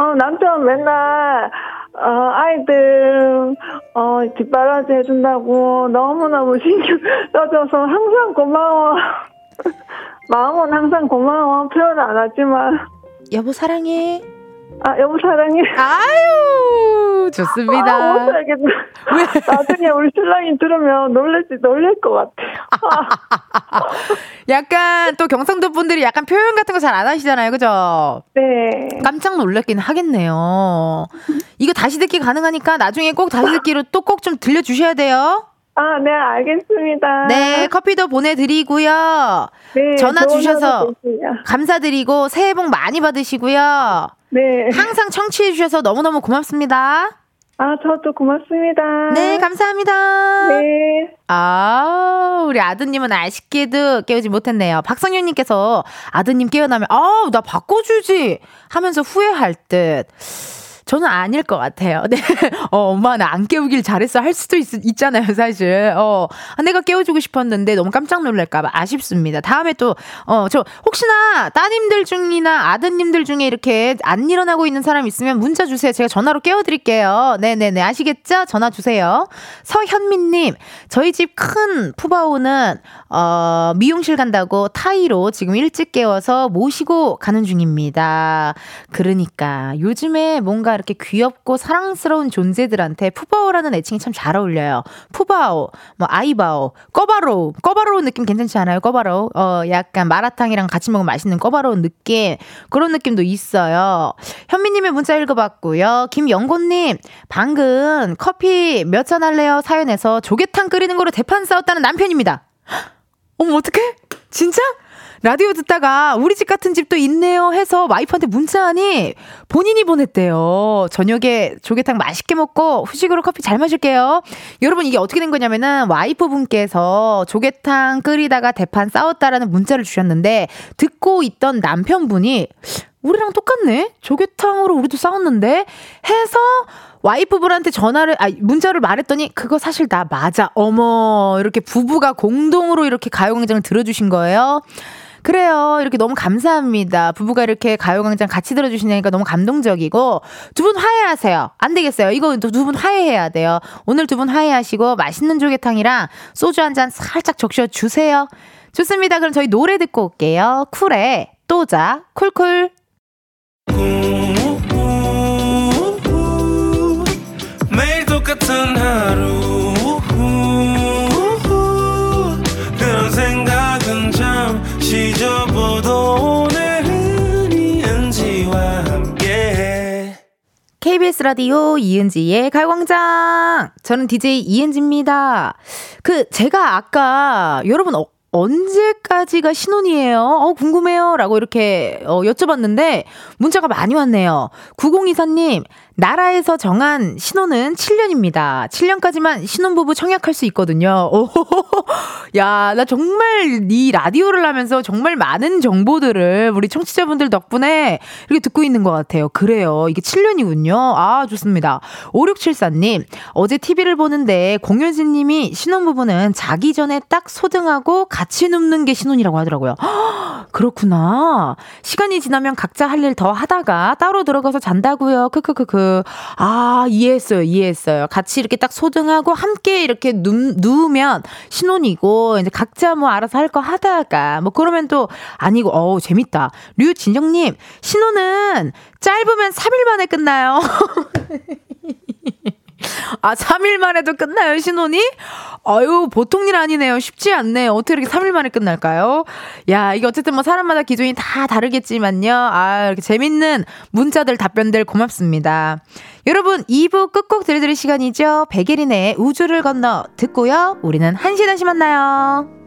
어, 남편 맨날 어, 아이들 어, 뒷바라지 해준다고 너무너무 신경 써줘서 항상 고마워. 마음은 항상 고마워. 표현 안 하지만 여보, 사랑해. 아 여보 사랑해. 아유, 아, 좋습니다. 못 살겠네. 나중에 우리 신랑이 들으면 놀랄지 놀랄 것 같아요. 약간 또 경상도 분들이 약간 표현 같은 거 잘 안 하시잖아요. 그죠? 네. 깜짝 놀랐긴 하겠네요. 이거 다시 듣기 가능하니까 나중에 꼭 다시 듣기로 또 꼭 좀 들려주셔야 돼요. 아, 네, 알겠습니다. 네, 커피도 보내드리고요. 네, 전화 주셔서. 감사드리고 새해 복 많이 받으시고요. 네. 항상 청취해 주셔서 너무너무 고맙습니다. 아, 저도 고맙습니다. 네, 감사합니다. 네. 아, 우리 아드님은 아쉽게도 깨우지 못했네요. 박성윤님께서 아드님 깨어나면, 아우, 나 바꿔주지! 하면서 후회할 듯. 저는 아닐 것 같아요. 네. 어, 엄마, 나 안 깨우길 잘했어. 할 수도 있, 있잖아요, 사실. 어, 아, 내가 깨워주고 싶었는데 너무 깜짝 놀랄까봐 아쉽습니다. 다음에 또, 어, 저, 혹시나 따님들 중이나 아드님들 중에 이렇게 안 일어나고 있는 사람 있으면 문자 주세요. 제가 전화로 깨워드릴게요. 네네네. 아시겠죠? 전화 주세요. 서현민님, 저희 집 큰 푸바오는, 어, 미용실 간다고 타이로 지금 일찍 깨워서 모시고 가는 중입니다. 그러니까 요즘에 뭔가 이렇게 귀엽고 사랑스러운 존재들한테 푸바오라는 애칭이 참 잘 어울려요. 푸바오, 뭐 아이바오, 꺼바로우, 꺼바로우 느낌 괜찮지 않아요? 꺼바로우. 어, 약간 마라탕이랑 같이 먹으면 맛있는 꺼바로우 느낌. 그런 느낌도 있어요. 현미님의 문자 읽어봤고요. 김영곤님, 방금 커피 몇 잔 할래요? 사연에서 조개탕 끓이는 거로 대판 싸웠다는 남편입니다. 어머, 어떡해? 진짜? 라디오 듣다가 우리 집 같은 집도 있네요 해서 와이프한테 문자하니 본인이 보냈대요. 저녁에 조개탕 맛있게 먹고 후식으로 커피 잘 마실게요. 여러분 이게 어떻게 된 거냐면은 와이프 분께서 조개탕 끓이다가 대판 싸웠다라는 문자를 주셨는데 듣고 있던 남편분이 우리랑 똑같네? 조개탕으로 우리도 싸웠는데? 해서 와이프분한테 전화를, 아, 문자를 말했더니 그거 사실 나 맞아. 어머, 이렇게 부부가 공동으로 이렇게 가요광장을 들어주신 거예요. 그래요. 이렇게 너무 감사합니다. 부부가 이렇게 가요광장 같이 들어주시니까 너무 감동적이고 두 분 화해하세요. 안 되겠어요. 이거 두 분 화해해야 돼요. 오늘 두 분 화해하시고 맛있는 조개탕이랑 소주 한 잔 살짝 적셔 주세요. 좋습니다. 그럼 저희 노래 듣고 올게요. 쿨의 또자 쿨쿨. 남은 하루 KBS 라디오 이은지의 가요광장. 저는 DJ 이은지입니다. 그, 제가 아까 여러분 어, 언제까지가 신혼이에요? 어, 궁금해요. 라고 이렇게 어, 여쭤봤는데 문자가 많이 왔네요. 9024님, 나라에서 정한 신혼은 7년입니다. 7년까지만 신혼부부 청약할 수 있거든요. 오, 야, 나 정말 이 라디오를 하면서 정말 많은 정보들을 우리 청취자분들 덕분에 이렇게 듣고 있는 것 같아요. 그래요. 이게 7년이군요. 아, 좋습니다. 5674님, 어제 TV를 보는데 공효진 님이 신혼부부는 자기 전에 딱 소등하고 같이 눕는 게 신혼이라고 하더라고요. 헉, 그렇구나. 시간이 지나면 각자 할 일 더 하다가 따로 들어가서 잔다고요. 크크크크. 아, 이해했어요. 이해했어요. 같이 이렇게 딱 소등하고 함께 이렇게 누, 누우면 신혼이고 이제 각자 뭐 알아서 할 거 하다가 뭐 그러면 또 아니고 어우 재밌다. 류진정 님, 신혼은 짧으면 3일 만에 끝나요. 아, 3일 만에도 끝나요, 신혼이? 아유, 보통 일 아니네요. 쉽지 않네요. 어떻게 이렇게 3일 만에 끝날까요? 야, 이게 어쨌든 뭐 사람마다 기준이 다 다르겠지만요. 아, 이렇게 재밌는 문자들, 답변들 고맙습니다. 여러분, 2부 끝곡 들려드릴 시간이죠. 백예린의 우주를 건너 듣고요. 우리는 1시 다시 만나요.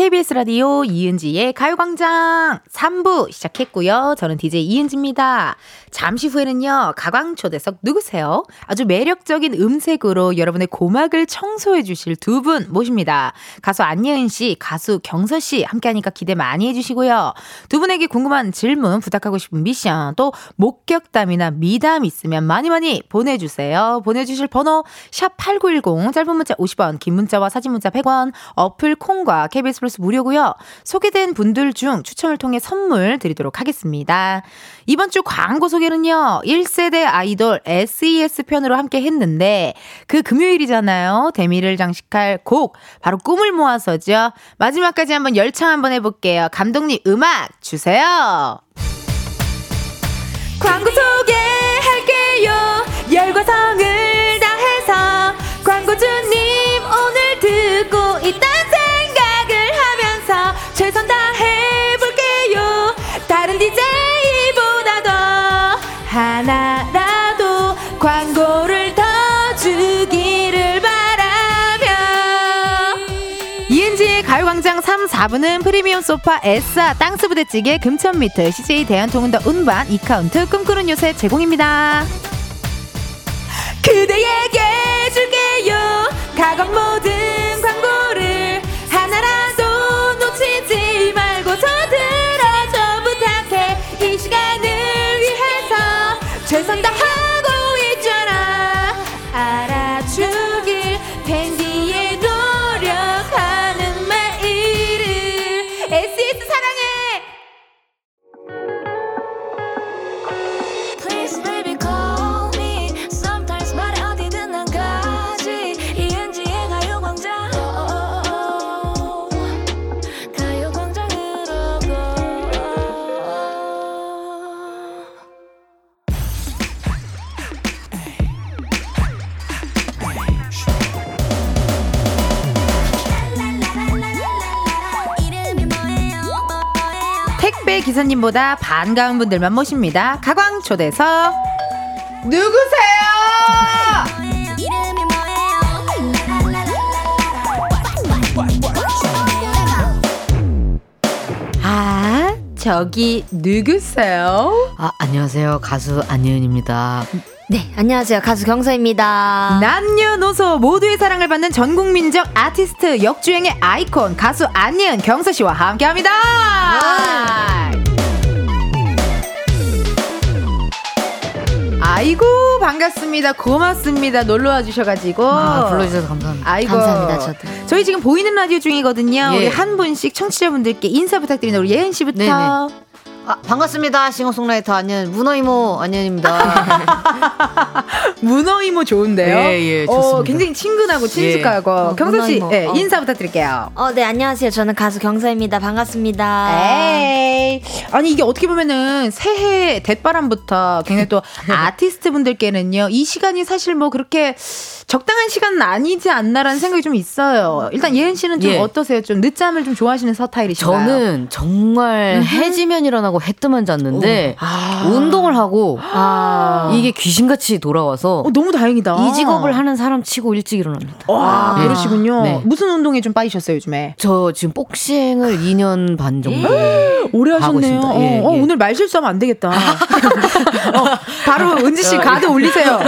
KBS 라디오 이은지의 가요광장 3부 시작했고요. 저는 DJ 이은지입니다. 잠시 후에는요, 가광초대석 누구세요? 아주 매력적인 음색으로 여러분의 고막을 청소해 주실 두 분 모십니다. 가수 안예은 씨, 가수 경서 씨 함께하니까 기대 많이 해주시고요. 두 분에게 궁금한 질문, 부탁하고 싶은 미션, 또 목격담이나 미담 있으면 많이 많이 보내주세요. 보내주실 번호 샵8910, 짧은 문자 50원, 긴 문자와 사진 문자 100원, 어플 콩과 KBS 플러스 무료고요. 소개된 분들 중 추첨을 통해 선물 드리도록 하겠습니다. 이번 주 광고 소개는요. 1세대 아이돌 SES 편으로 함께 했는데 그 금요일이잖아요. 대미를 장식할 곡 바로 꿈을 모아서죠. 마지막까지 한번 열창 한번 해볼게요. 감독님 음악 주세요. 광고 소개할게요. 열과 3, 4부는 프리미엄 소파 에싸 땅스 부대찌개 금천미트 CJ 대한통운 더 운반 이카운트 꿈꾸는 요새 제공입니다. 그대에게 줄게요 가건 모든 기사님보다 반가운 분들만 모십니다. 가광 초대석 누구세요? 아 저기 누구세요? 아, 안녕하세요. 가수 안예은입니다. 네, 안녕하세요. 가수 경서입니다. 남녀노소 모두의 사랑을 받는 전국민적 아티스트 역주행의 아이콘 가수 안예은 경서 씨와 함께합니다. 아이고 반갑습니다. 고맙습니다. 놀러 와 주셔가지고 아, 불러주셔서 감사합니다. 아이고. 감사합니다, 저도. 저희 지금 보이는 라디오 중이거든요. 예. 우리 한 분씩 청취자분들께 인사 부탁드립니다. 우리 예은 씨부터. 네네. 아, 반갑습니다. 싱어송라이터 안녕 문어 이모 안녕입니다. 문어 이모 좋은데요. 예, 예, 어, 좋습니다. 굉장히 친근하고 친숙하고 어, 경선 씨 문어 이모. 예, 어. 인사 부탁드릴게요. 어, 네, 안녕하세요. 저는 가수 경서입니다. 반갑습니다. 에이. 아니 이게 어떻게 보면은 새해 대바람부터 굉장히 또 아티스트 분들께는요 이 시간이 사실 뭐 그렇게 적당한 시간은 아니지 않나라는 생각이 좀 있어요. 일단 예은 씨는 좀 예. 어떠세요? 좀 늦잠을 좀 좋아하시는 서타일이신가요? 저는 정말 해지면 일어나고 해 뜨면 잤는데 아. 운동을 하고 아. 이게 귀신같이 돌아와서 어, 너무 다행이다. 이 직업을 하는 사람 치고 일찍 일어납니다. 와 네. 그러시군요. 네. 무슨 운동에 좀 빠지셨어요 요즘에? 저 지금 복싱을 2년 반 정도 오래 하고 하셨네요. 있습니다. 예, 어, 어, 예. 오늘 말 실수하면 안 되겠다. 어, 바로 은지 씨 가드 올리세요.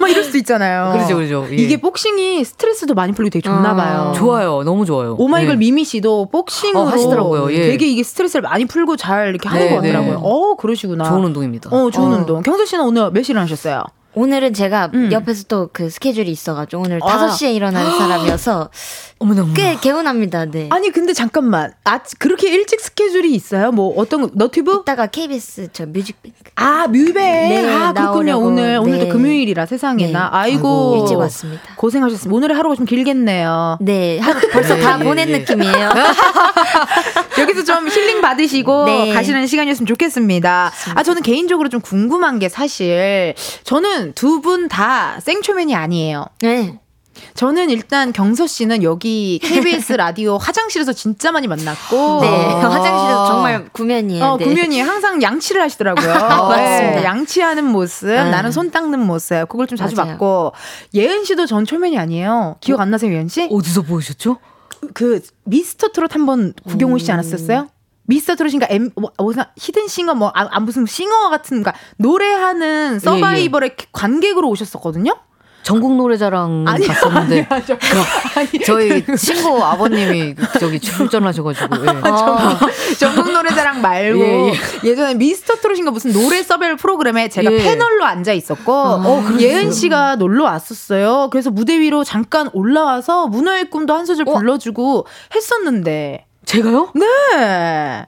막 이럴 수도 있잖아요. 그러죠, 그러죠. 예. 이게 복싱이 스트레스도 많이 풀리고 되게 좋나 봐요. 좋아요, 너무 좋아요. 오마이걸 예. 미미 씨도 복싱으로 어, 하시더라고요. 예. 되게 이게 스트레스를 많이 풀고 잘 이렇게 하는 네, 것 같더라고요. 네. 어, 그러시구나. 좋은 운동입니다. 어, 좋은 어. 운동. 경서 씨는 오늘 몇 시에 일어나셨어요? 오늘은 제가 음. 옆에서 또 그 스케줄이 있어가지고 오늘 아. 5시에 일어날 사람이어서 어머나, 어머나. 꽤 개운합니다. 네. 아니, 근데 잠깐만. 아, 그렇게 일찍 스케줄이 있어요? 뭐 어떤 거, 너튜브? 이따가 KBS 저 뮤직뱅크 아, 뮤뱅. 네, 아, 그렇군요. 나오려고. 오늘 오늘도 네. 금요일이라 세상에나. 네. 아이고. 일찍 왔습니다. 고생하셨습니다. 오늘의 하루가 좀 길겠네요. 네, 하루 벌써 다 예, 보낸 예. 느낌이에요. 여기서 좀 힐링 받으시고 네. 가시는 시간이었으면 좋겠습니다. 아, 저는 개인적으로 좀 궁금한 게 사실 저는 두 분 다 생초면이 아니에요. 네. 저는 일단 경서 씨는 여기 KBS 라디오 화장실에서 진짜 많이 만났고 네. 아. 화장실에서 정말 구면이에요. 어, 네. 구면이 항상 양치를 하시더라고요. 맞습니다. 양치하는 모습, 아. 나는 손 닦는 모습, 그걸 좀 자주 맞아요. 봤고, 예은 씨도 전 초면이 아니에요. 기억 안 나세요, 예은 씨? 어디서 보셨죠? 그 미스터 트롯 한번 구경 오시지 않았었어요? 미스터 트롯인가 엠 뭐, 무슨 히든 싱어 뭐 아, 아, 무슨 싱어 같은 가 노래하는 서바이벌의 관객으로 오셨었거든요. 전국 노래자랑 아니, 갔었는데 아니야, 저- 아니, 저희 친구 아버님이 저기 출전하셔가지고 예. 전국 노래자랑 말고 예, 예, 전에 미스터 트롯인가 무슨 노래 서바이벌 프로그램에 제가 예. 패널로 앉아 있었고 예은 씨가 놀러 왔었어요. 그래서 무대 위로 잠깐 올라와서 문어의 꿈도 한 소절 불러주고 했었는데 제가요? 네.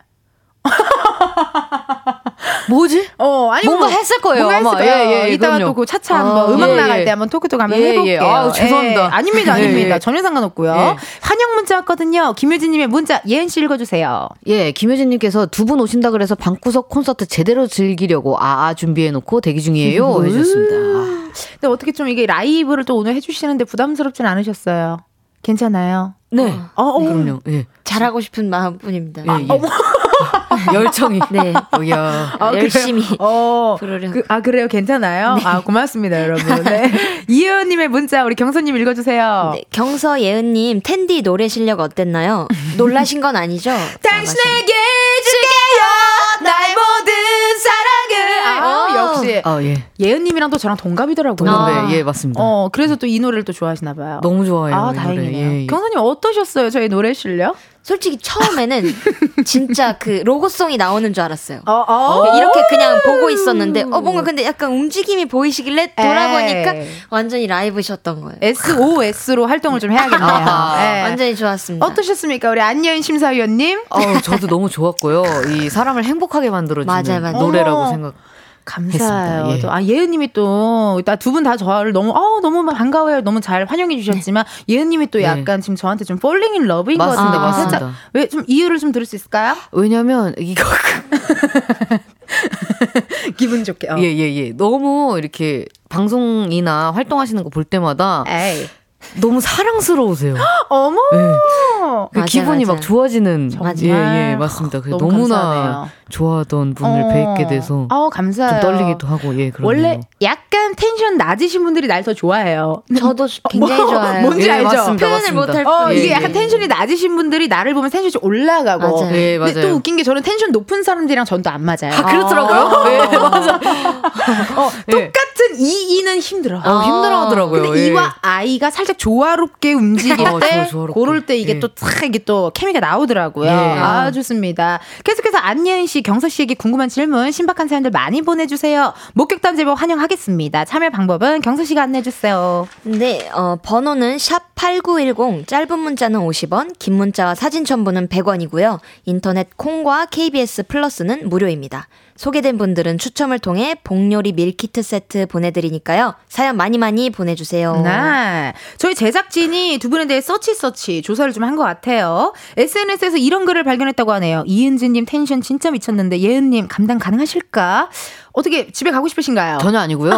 뭐지? 어, 아니 뭔가 뭐, 했을 거예요, 뭔가. 했을 거예요. 예, 예, 이따가 그럼요. 또그 차차 아, 한번 음악 예, 나갈 예. 때 한번 토크토크 한번 예, 예. 해볼게요. 아유, 죄송합니다. 예, 아닙니다, 예, 아닙니다. 예. 전혀 상관없고요. 예. 환영 문자 왔거든요. 김효진님의 문자 예은 씨 읽어주세요. 예, 김효진님께서 두 분 오신다 그래서 방구석 콘서트 제대로 즐기려고 아아 준비해놓고 대기 중이에요. 해주셨습니다. 근데 어떻게 좀 이게 라이브를 또 오늘 해주시는데 부담스럽진 않으셨어요? 괜찮아요? 네. 어, 어. 그럼요. 예. 잘하고 싶은 마음뿐입니다. 예, 예. 열정이. 네. 어, 야. 아, 그래요? 열심히 어, 부르려고. 그, 아, 그래요? 괜찮아요? 아, 고맙습니다, 여러분. 네. 이혜원님의 문자, 우리 경선님 읽어주세요. 네, 경서 예은님 텐디 노래 실력 어땠나요? 놀라신 건 아니죠? 당신에게 줄게요, 나의 모든. 아, 어. 역시. 아, 예. 예은님이랑 또 저랑 동갑이더라고요. 동갑에, 예, 맞습니다. 어, 그래서 또 이 노래를 또 좋아하시나 봐요. 너무 좋아요. 아. 다행이네요. 예, 예. 경선님 어떠셨어요? 저희 노래 실력? 솔직히 처음에는 진짜 그 로고송이 나오는 줄 알았어요. 어, 어. 이렇게 그냥 보고 있었는데 어 뭔가 근데 약간 움직임이 보이시길래 돌아보니까 에이. 완전히 라이브셨던 거예요. SOS로 활동을 좀 해야겠네요. 아하. 예. 완전히 좋았습니다. 어떠셨습니까? 우리 안예은 심사위원님? 어, 저도 너무 좋았고요. 이 사람을 행복하게 만들어주는 맞아요, 맞아요. 노래라고 어머. 생각. 감사해요. 예. 또, 아, 예은님이 또, 두분 다 저를 너무, 어 너무 반가워요. 너무 잘 환영해 주셨지만, 예은님이 또 네. 약간 지금 저한테 좀 falling in love인 것 같은데, 맞습니다. 살짝, 왜, 좀 이유를 좀 들을 수 있을까요? 왜냐면 이거 기분 좋게. 어. 예, 예, 예. 너무 이렇게 방송이나 활동하시는 거 볼 때마다 에이. 너무 사랑스러우세요. 어머! 예. 그 맞아요, 기분이 맞아요. 막 좋아지는 정말. 예, 예, 맞습니다. 너무 너무나 감사하네요. 좋아하던 분을 어. 뵙게 돼서 어, 감사해요. 좀 떨리기도 하고 예, 그러네요. 원래 약간 텐션 낮으신 분들이 날 더 좋아해요. 저도 굉장히 뭐, 좋아요. 뭔지 예, 알죠? 맞습니다, 표현을. 못할 어, 뿐. 이게 예, 약간 예. 텐션이 낮으신 분들이 나를 보면 텐션이 좀 올라가고. 맞아요. 예, 근데 맞아요. 또 웃긴 게 저는 텐션 높은 사람들이랑 전 또 안 맞아요. 아, 그렇더라고요. 예, 맞아. 어, 똑같은 이 이는 힘들어. 어, 힘들어하더라고요. 근데 예. 이와 아이가 살짝 조화롭게 움직일 어, 때, 조-. 고를 때 이게 예. 또탁 이게 또 케미가 나오더라고요. 예. 아 좋습니다. 계속해서 안예은 씨, 경서 씨에게 궁금한 질문, 신박한 사연들 많이 보내주세요. 목격담 제보 환영하겠습니다. 참여 방법은 경서 씨가 안내해 주세요. 네, 어, 번호는 샵 8910, 짧은 문자는 50원, 긴 문자와 사진 첨부는 100원이고요. 인터넷 콩과 KBS 플러스는 무료입니다. 소개된 분들은 추첨을 통해 복요리 밀키트 세트 보내드리니까요. 사연 많이 많이 보내주세요. 네. 저희 제작진이 두 분에 대해 서치 서치 조사를 좀 한 것 같아요. SNS에서 이런 글을 발견했다고 하네요. 이은지님 텐션 진짜 미쳤는데 예은님 감당 가능하실까? 어떻게 집에 가고 싶으신가요? 전혀 아니고요.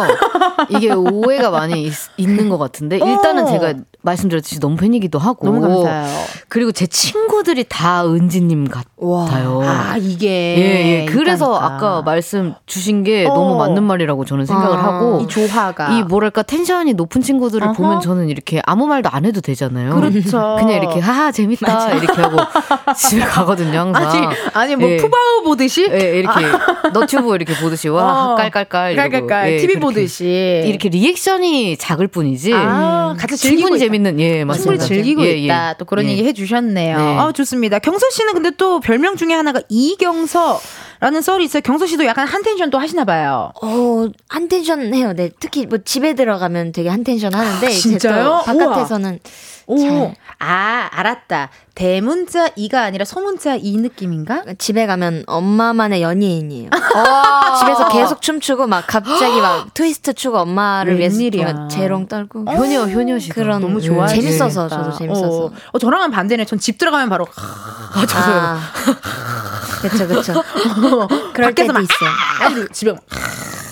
이게 오해가 많이 있, 있는 것 같은데 일단은 어. 제가 말씀드렸듯이 너무 팬이기도 하고 너무 감사해요. 그리고 제 친구들이 다 은지님 같아요. 아 이게 예, 예. 그래서 있다니까. 아까 말씀 주신 게 어. 너무 맞는 말이라고 저는 생각을 아, 하고 이 조화가 이 뭐랄까 텐션이 높은 친구들을 어허. 보면 저는 이렇게 아무 말도 안 해도 되잖아요. 그렇죠. 그냥 이렇게 하하 재밌다 이렇게 하고 집에 가거든요 항상. 아니 아니 뭐 예. 푸바오 보듯이 예, 이렇게 너튜브 이렇게 보듯이 와 어. 깔깔깔 이러고. 깔깔깔 예, TV. 보듯이 이렇게 리액션이 작을 뿐이지. 아, 같이 즐기고 있다. 재밌는 예 충분히 맞습니다. 즐기고 예, 있다. 예. 또 그런 예. 얘기 해주셨네요. 네. 아, 좋습니다. 경서 씨는 근데 또 별명 중에 하나가 이경서 라는 썰이 있어요. 경서 씨도 약간 한 텐션 또 하시나 봐요. 어, 한 텐션 해요. 네. 특히 뭐 집에 들어가면 되게 한 텐션 하는데. 이제 진짜요? 또 바깥에서는. 오, 잘. 아 알았다. 대문자 이가 아니라 소문자 이 느낌인가? 집에 가면 엄마만의 연예인이에요. 집에서 계속 춤추고 막 갑자기 막 트위스트 추고 엄마를 위해서 웬일이야. 막 재롱 떨고 효녀 효녀시다. 그런 너무 예. 좋아요. 재밌어서 저도 재밌어서. 어, 어, 저랑은 반대네. 전 집 들어가면 바로 아, 그쵸 그쵸. 그럴 밖에서 때도 막 있어요. 아, 집에 막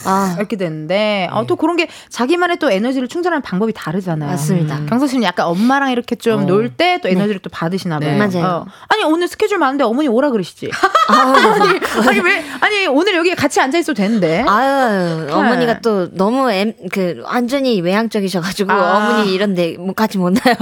아, 이렇게 되는데 어, 또 그런 게 자기만의 또 에너지를 충전하는 방법이 다르잖아요. 맞습니다. 경서 씨는 약간 엄마랑 이렇게 좀 어. 놀때또 에너지를 또 받으시나 봐요. 네. 맞아요. 어. 아니 오늘 스케줄 많은데 어머니 오라 그러시지. 아니, 아니 왜 아니 오늘 여기 같이 앉아 있어도 되는데. 아유, 네. 어머니가 또 너무 엠, 그 완전히 외향적이셔가지고 아. 어머니 이런데 뭐 같이 못 나요.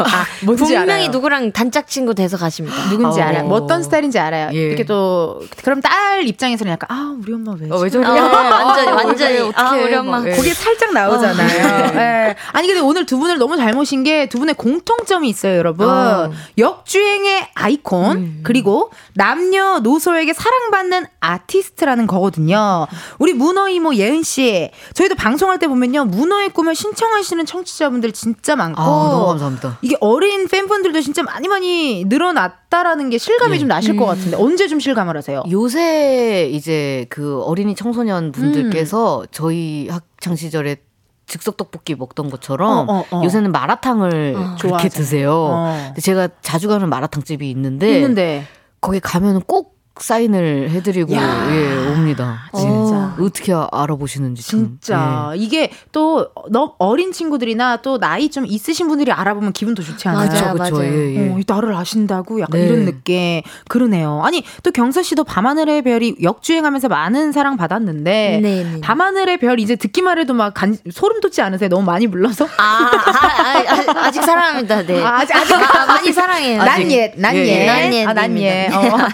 뭔지 분명히 알아요. 누구랑 단짝 친구 돼서 가십니다. 누군지 어. 알아요. 뭐 어떤 스타일인지 알아요. 예. 이렇게 또 그럼 딸 입장에서는 약간 아 우리 엄마 왜? 어, 왜 저래? 어, 완전히 아, 완전 히 왜, 아. 우리 엄마. 뭐, 예. 그게 살짝 나오잖아요. 예. 아니 근데 오늘 두 분을 너무 잘 모신 게 두 분의 공통점이 있어요, 여러분. 어. 역주행의 아이콘 그리고 남녀 노소에게 사랑받는 아티스트라는 거거든요. 우리 문어 이모 예은 씨, 저희도 방송할 때 보면요 문어의 꿈을 신청하시는 청취자분들 진짜 많고 아, 너무 감사합니다. 이게 어린 팬분들도 진짜 많이 많이 늘어났다라는 게 실감이 예. 좀 나실 것 같은데 언제 좀 실감을 하세요? 요새 이제 그 어린이 청소년 분들께서 음. 저희 학창 시절에 즉석 떡볶이 먹던 것처럼 어, 어, 어. 요새는 마라탕을 그렇게 좋아하잖아요. 드세요. 어. 근데 제가 자주 가는 마라탕 집이 있는데, 있는데 거기 가면은 꼭 사인을 해드리고 야. 예 옵니다. 진짜. 어, 어떻게 아- 알아보시는지 참. 진짜 이게 또 너무 어린 친구들이나 또 나이 좀 있으신 분들이 알아보면 기분 더 좋지 않아요? 맞아요, 그쵸, 그쵸. 맞아요. 예, 예. 어, 이 나를 아신다고 약간 네. 이런 느낌 그러네요. 아니 또 경서 씨도 밤하늘의 별이 역주행하면서 많은 사랑 받았는데 네, 네. 밤하늘의 별 이제 듣기만 해도 막 간, 소름 돋지 않으세요? 너무 많이 불러서? 아, 아, 아, 직 사랑합니다. 네. 아, 아직 아직 아, 많이 사랑해요. 난 옛, 난 예, 옛, 예. 난 옛, 아, 난 옛. 입니다.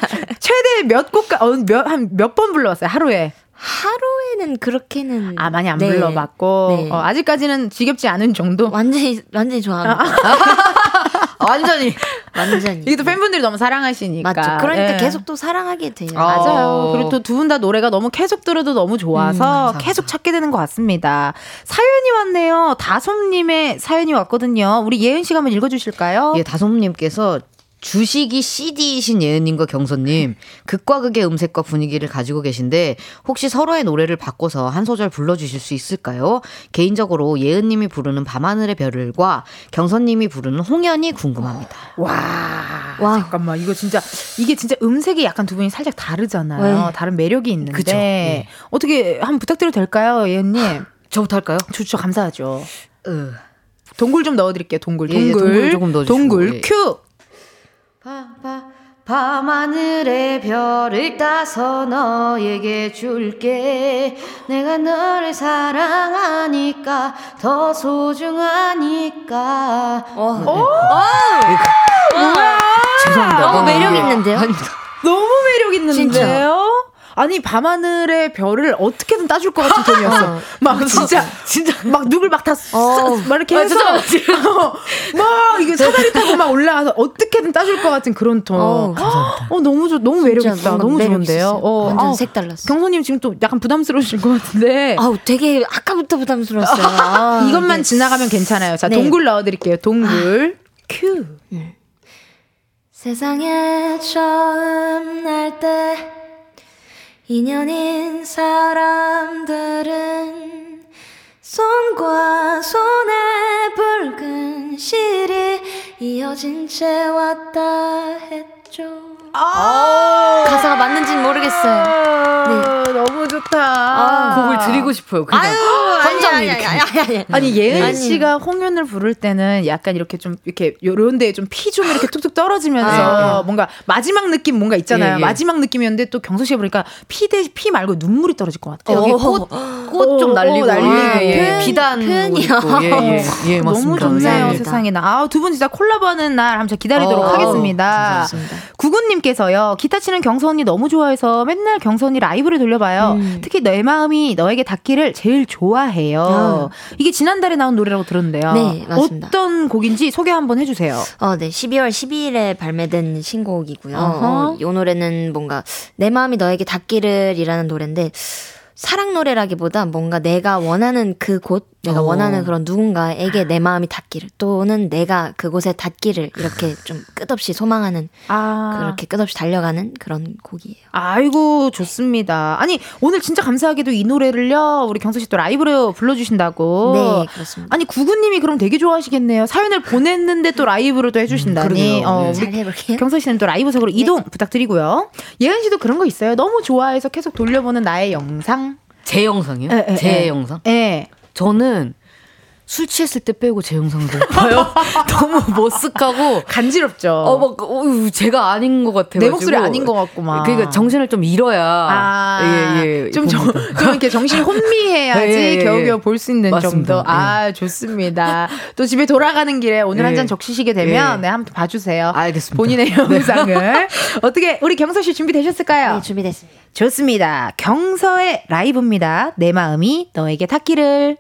어. 최대 몇 곡, 어, 몇, 한 몇 번 불러왔어요, 하루에? 하루에는 그렇게는 아, 많이 안 네. 불러봤고, 네. 어, 아직까지는 지겹지 않은 정도? 완전히 완전히 좋아합니다. 완전히 완전히. 이게 또 팬분들이 너무 사랑하시니까. 맞죠. 그러니까 예. 계속 또 사랑하게 돼요. 아, 맞아요. 어. 그리고 또 두 분 다 노래가 너무 계속 들어도 너무 좋아서 감사합니다. 계속 찾게 되는 것 같습니다. 사연이 왔네요. 다솜님의 사연이 왔거든요. 우리 예은 씨가 한번 읽어주실까요? 예, 다솜님께서 주식이 CD이신 예은님과 경선님 극과 극의 음색과 분위기를 가지고 계신데 혹시 서로의 노래를 바꿔서 한 소절 불러주실 수 있을까요? 개인적으로 예은님이 부르는 밤하늘의 별을과 경선님이 부르는 홍연이 궁금합니다. 와, 와. 잠깐만 이거 진짜 이게 진짜 음색이 약간 두 분이 살짝 다르잖아요. 네. 다른 매력이 있는데 그쵸. 네. 어떻게 한번 부탁드려도 될까요, 예은님? 저부터 할까요? 좋죠, 감사하죠. 으. 동굴 좀 넣어드릴게요. 동굴, 예, 예, 동굴, 동굴 조금 넣어주시고, 동굴 예. 큐. 밤하늘의 별을 따서 너에게 줄게 내가 너를 사랑하니까 더 소중하니까 어. 죄송합니다 너무 매력 있는데요? 아닙니다. 너무 매력 있는데요. 아니 밤하늘의 별을 어떻게든 따줄 것 같은 톤이었어. 막 진짜 진짜 막 누굴 막다막 이렇게 아, 해서 어, 막 이게 사다리 타고 막 올라가서 어떻게든 따줄 것 같은 그런 톤. 어, 어 너무 좋 너무 매력 있다. 너무 좋은데요. 어, 완전 아우, 색달랐어. 경선님 지금 또 약간 부담스러우실 것 같은데. 아우 되게 아까부터 부담스러웠어요. 아, 이것만 이게- 지나가면 괜찮아요. 자, 네. 동굴 넣어드릴게요. 동굴. 큐. 세상에 처음 날때 인연인 사람들은 손과 손에 붉은 실이 이어진 채 왔다 했죠. 가사가 맞는지는 모르겠어요. 아, 너무 좋다. 아, 곡을 드리고 싶어요. 그냥 환장 이렇게. 아니 예은 아니. 씨가 홍윤을 부를 때는 약간 이렇게 좀 이렇게 요런 데에 좀 피 좀 이렇게 툭툭 떨어지면서 아, 뭔가 마지막 느낌 뭔가 있잖아요. 예, 예. 마지막 느낌이었는데 또 경서 씨가 보니까 피 대 피 말고 눈물이 떨어질 것 같아요. 여기 어. 꽃, 꽃좀 어, 날리고, 어, 날리고. 예, 예. 표현- 비단 표현이요. 예, 예, 예, 너무 맞습니다. 좋네요 예. 세상에 나. 아두 분 진짜 콜라보하는 날 한번 기다리도록 어, 하겠습니다. 좋습니 다. 구군님께서요 기타 치는 경서 언니 너무 좋아해서 맨날 경서 언니 라이브를 돌려봐요. 음. 특히 내 마음이 너에게 닿기를 제일 좋아해요. 이게 지난달에 나온 노래라고 들었는데요. 아. 네, 맞습니다. 어떤 곡인지 소개 한번 해주세요. 어, 네. 12월 12일에 발매된 신곡이고요. 어허. 어, 이 노래는 뭔가 내 마음이 너에게 닿기를이라는 노래인데 사랑 노래라기보다 뭔가 내가 원하는 그 곳, 내가 어. 원하는 그런 누군가에게 내 마음이 닿기를 또는 내가 그곳에 닿기를 이렇게 좀 끝없이 소망하는 아 그렇게 끝없이 달려가는 그런 곡이에요. 아이고 좋습니다. 아니 오늘 진짜 감사하게도 이 노래를요 우리 경서 씨또 라이브로 불러주신다고. 네, 그렇습니다. 아니 구구님이 그럼 되게 좋아하시겠네요. 사연을 보냈는데 또 라이브로 또 해주신다니. 그러게요. 어, 네. 잘 해볼게요. 경서 씨는 또 라이브석으로 이동 부탁드리고요. 예은 씨도 그런 거 있어요. 너무 좋아해서 계속 돌려보는 나의 영상. 제 영상이요? 예, 예, 제 예. 영상? 예. 저는 술 취했을 때 빼고 제 영상도 봐요. 너무 머쓱하고 간지럽죠. 어, 막, 어우, 제가 아닌 것 같아요. 내 목소리 아닌 것 같구만. 그러니까 정신을 좀 잃어야. 아, 예, 예. 좀, 좀, 좀 이렇게 정신이 혼미해야지 예, 예, 예. 겨우겨우 볼 수 있는 맞습니다. 정도. 아, 좋습니다. 또 집에 돌아가는 길에 오늘 한 예. 잔 적시시게 되면 예. 네, 한번 봐주세요. 알겠습니다. 본인의 영상을. 어떻게, 우리 경서 씨 준비되셨을까요? 네, 준비됐습니다. 좋습니다. 경서의 라이브입니다. 내 마음이 너에게 닿기를.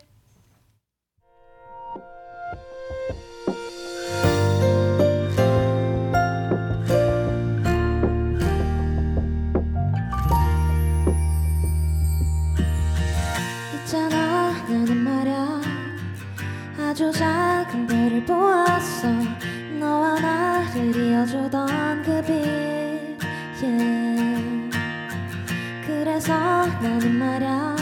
아주 작은 별을 보았어. 너와 나를 이어주던 그빛 yeah. 그래서 나는 말야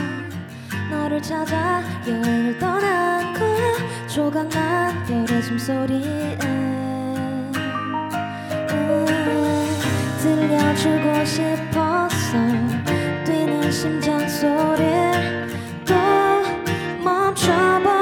너를 찾아 여행을 떠난 거야 조각난 별의 숨소리에 음, 들려주고 싶었어. 뛰는 심장 소리를 또 멈춰버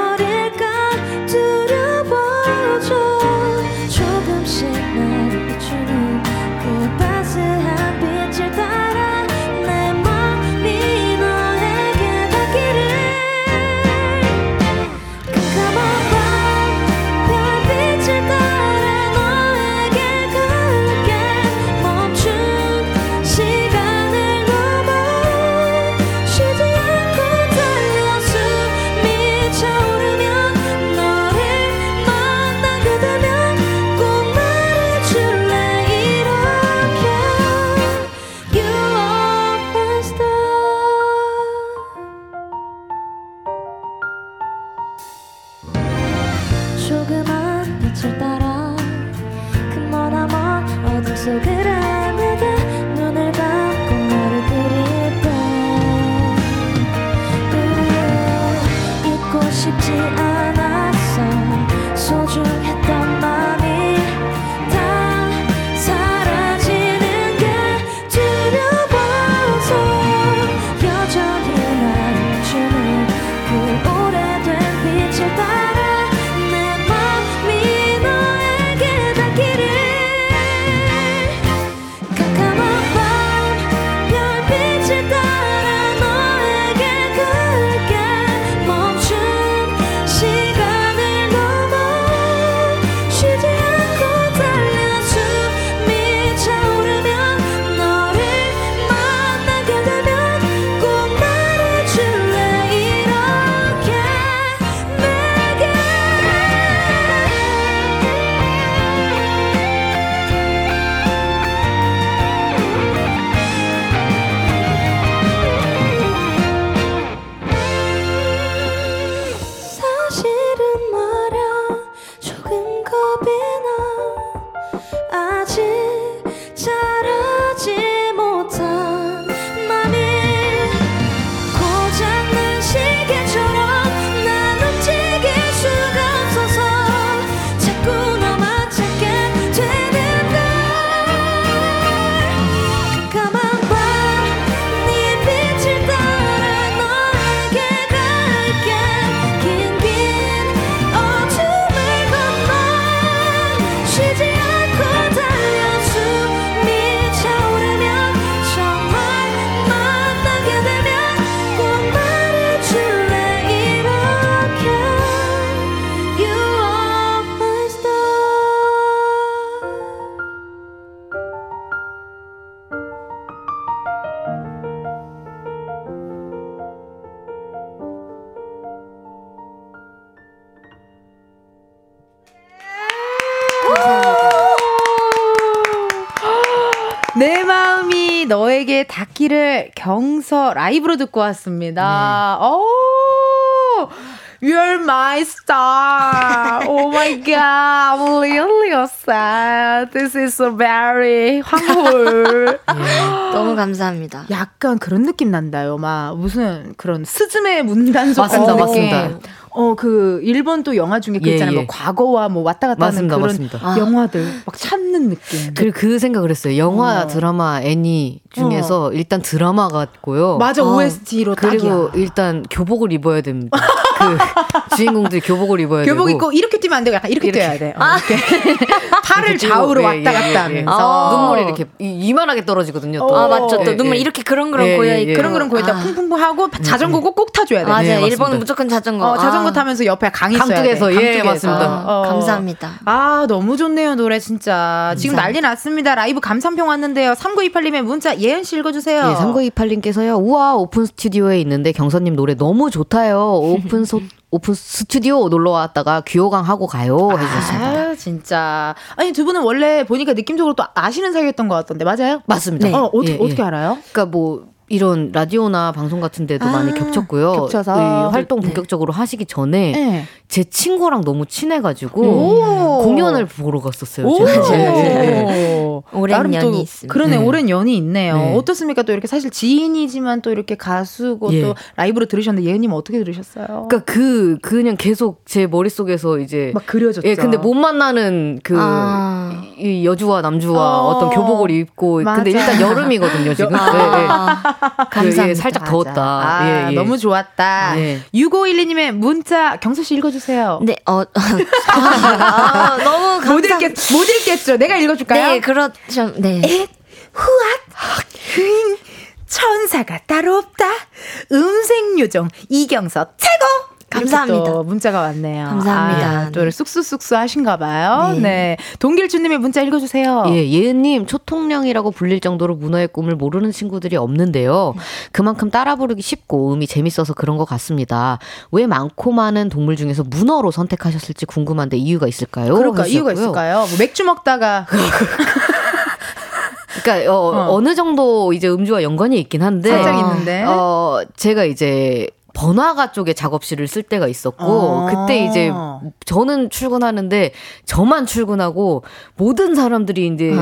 경서 라이브로 듣고 왔습니다. 네. 오! You're my star. Oh my god. I'm really sad. This is so very 황홀. 너무 감사합니다. 약간 그런 느낌 난다요. 막 무슨 그런 스즈메 문단속 맞습니다, 맞습니다. 어, 그 일본 또 영화 중에 그 예, 있잖아요. 예. 뭐 과거와 뭐 왔다 갔다 맞습니다, 하는 그런 맞습니다. 아. 영화들 막 찾는 느낌. 그, 그 생각을 했어요. 영화, 어. 드라마, 애니 중에서 일단 드라마 같고요. 맞아, 어. OST로 그리고 딱이야. 일단 교복을 입어야 됩니다. 그 주인공들이 교복을 입어야 교복 되고. 입고 이렇게 뛰면 안 되고 약간 이렇게, 이렇게. 뛰어야 돼. 어, 이렇게. 팔을 이렇게 좌우로 예, 왔다 예, 갔다 예, 예. 하면서 아. 눈물이 이렇게 이- 이만하게 떨어지거든요. 또. 어. 아 맞죠. 또 예, 눈물 예. 이렇게 그렁그렁 예, 고여 예, 있고. 예. 그런 그런 거에다 아. 쿵쿵쿵 하고 자전거 꼭꼭 타줘야 돼. 맞아요. 네, 일본은. 무조건 자전거. 어, 자전거 아. 타면서 옆에 강이 있어야 돼. 강둑에서, 예, 강둑에서. 맞습니다. 어. 감사합니다. 아, 너무 좋네요, 노래 진짜. 지금 난리 났습니다. 라이브 감상평 왔는데요. 3928님의 문자 예은 씨 읽어주세요. 예, 3928님께서요. 우와, 오픈 스튜디오에 있는데 경서님 노래 너무 좋다요. 오픈 소, 오픈 스튜디오 놀러 왔다가 귀호강 하고 가요. 해주셨습니다. 아, 진짜. 아니, 두 분은 원래 보니까 느낌적으로 또 아시는 사이였던 것 같던데, 맞아요? 맞습니다. 어, 어떻게, 예, 예. 어떻게 알아요? 그러니까 뭐 이런 라디오나 방송 같은 데도 아, 많이 겹쳤고요. 겹쳐서. 이 활동 본격적으로 하시기 전에 네. 제 친구랑 너무 친해가지고 오. 공연을 보러 갔었어요. 오. 제가. 예, 예. 오랜 연이 또 있습니다. 그러네, 네. 오랜 연이 있네요. 네. 어떻습니까? 또 이렇게 사실 지인이지만 또 이렇게 가수고 예. 또 라이브로 들으셨는데 예은님 어떻게 들으셨어요? 그러니까 그 그냥 계속 제 머릿 속에서 이제 막 그려졌죠. 예, 근데 못 만나는 그 아. 이 여주와 남주와 어. 어. 떤 교복을 입고 맞아. 근데 일단 여름이거든요 지금. 아. 예, 예. 아, 그, 예, 감사합니다. 살짝 맞아. 더웠다. 아, 예, 예. 너무 좋았다. 네. 6512님의 문자 경서 씨 읽어주세요. 네, 어, 아, 너무 감사. 못 읽겠 못 읽겠죠. 내가 읽어줄까요? 네, 그렇죠. 네. 후앗 흥 천사가 따로 없다. 음색 요정 이경서 최고. 감사합니다. 또 문자가 왔네요. 감사합니다. 아, 또 쑥쑥쑥쑥 하신가 봐요. 네. 네. 동길주님의 문자 읽어주세요. 예, 예은님 초통령이라고 불릴 정도로 문어의 꿈을 모르는 친구들이 없는데요. 그만큼 따라 부르기 쉽고 음이 재밌어서 그런 것 같습니다. 왜 많고 많은 동물 중에서 문어로 선택하셨을지 궁금한데 이유가 있을까요? 그럴까 이유가 하셨고요. 있을까요? 뭐 맥주 먹다가 그러니까 어, 어. 느 정도 이제 음주와 연관이 있긴 한데 살짝 있는데. 어, 제가 이제 번화가 쪽에 작업실을 쓸 때가 있었고 어. 그때 이제 저는 출근하는데 저만 출근하고 모든 사람들이 이제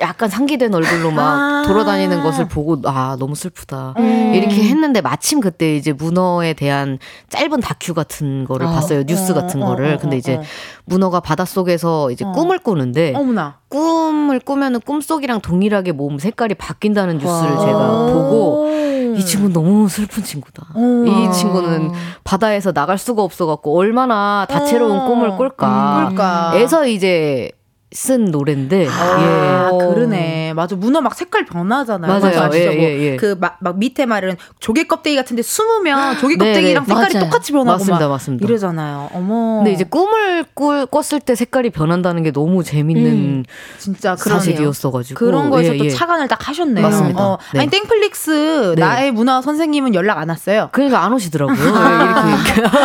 약간 상기된 얼굴로 막 아. 돌아다니는 것을 보고 아 너무 슬프다 음. 이렇게 했는데 마침 그때 이제 문어에 대한 짧은 다큐 같은 거를 어. 봤어요 뉴스 어, 같은 어, 거를 어, 근데 어, 이제 어. 문어가 바닷속에서 이제 어. 꿈을 꾸는데 어머나. 꿈을 꾸면은 꿈속이랑 동일하게 몸 색깔이 바뀐다는 뉴스를 와. 제가 보고 오. 이 친구는 너무 슬픈 친구다. 오. 이 친구는 바다에서 나갈 수가 없어갖고 얼마나 다채로운 어. 꿈을 꿀까. 꿀까. 에서 이제 쓴 노래인데 아, 예. 그러네. 맞아. 문어 막 색깔 변하잖아요. 맞아요. 맞아? 예, 뭐 예, 예. 그막 막 밑에 말은 조개 껍데기 같은데 숨으면 조개 네, 껍데기랑 네. 색깔이 맞아요. 똑같이 변하고 맞습니다, 막 맞습니다. 이러잖아요. 어머. 근데 이제 꿈을 꿀, 꿨을 때 색깔이 변한다는 게 너무 재밌는 진짜 그러네요. 사실이었어가지고 그런 거에서 예, 또 예. 착안을 딱 하셨네요. 맞습니다. 어, 네. 아니 땡플릭스 네. 나의 문화 선생님은 연락 안 왔어요. 그러니까 안 오시더라고요. 예, 이렇게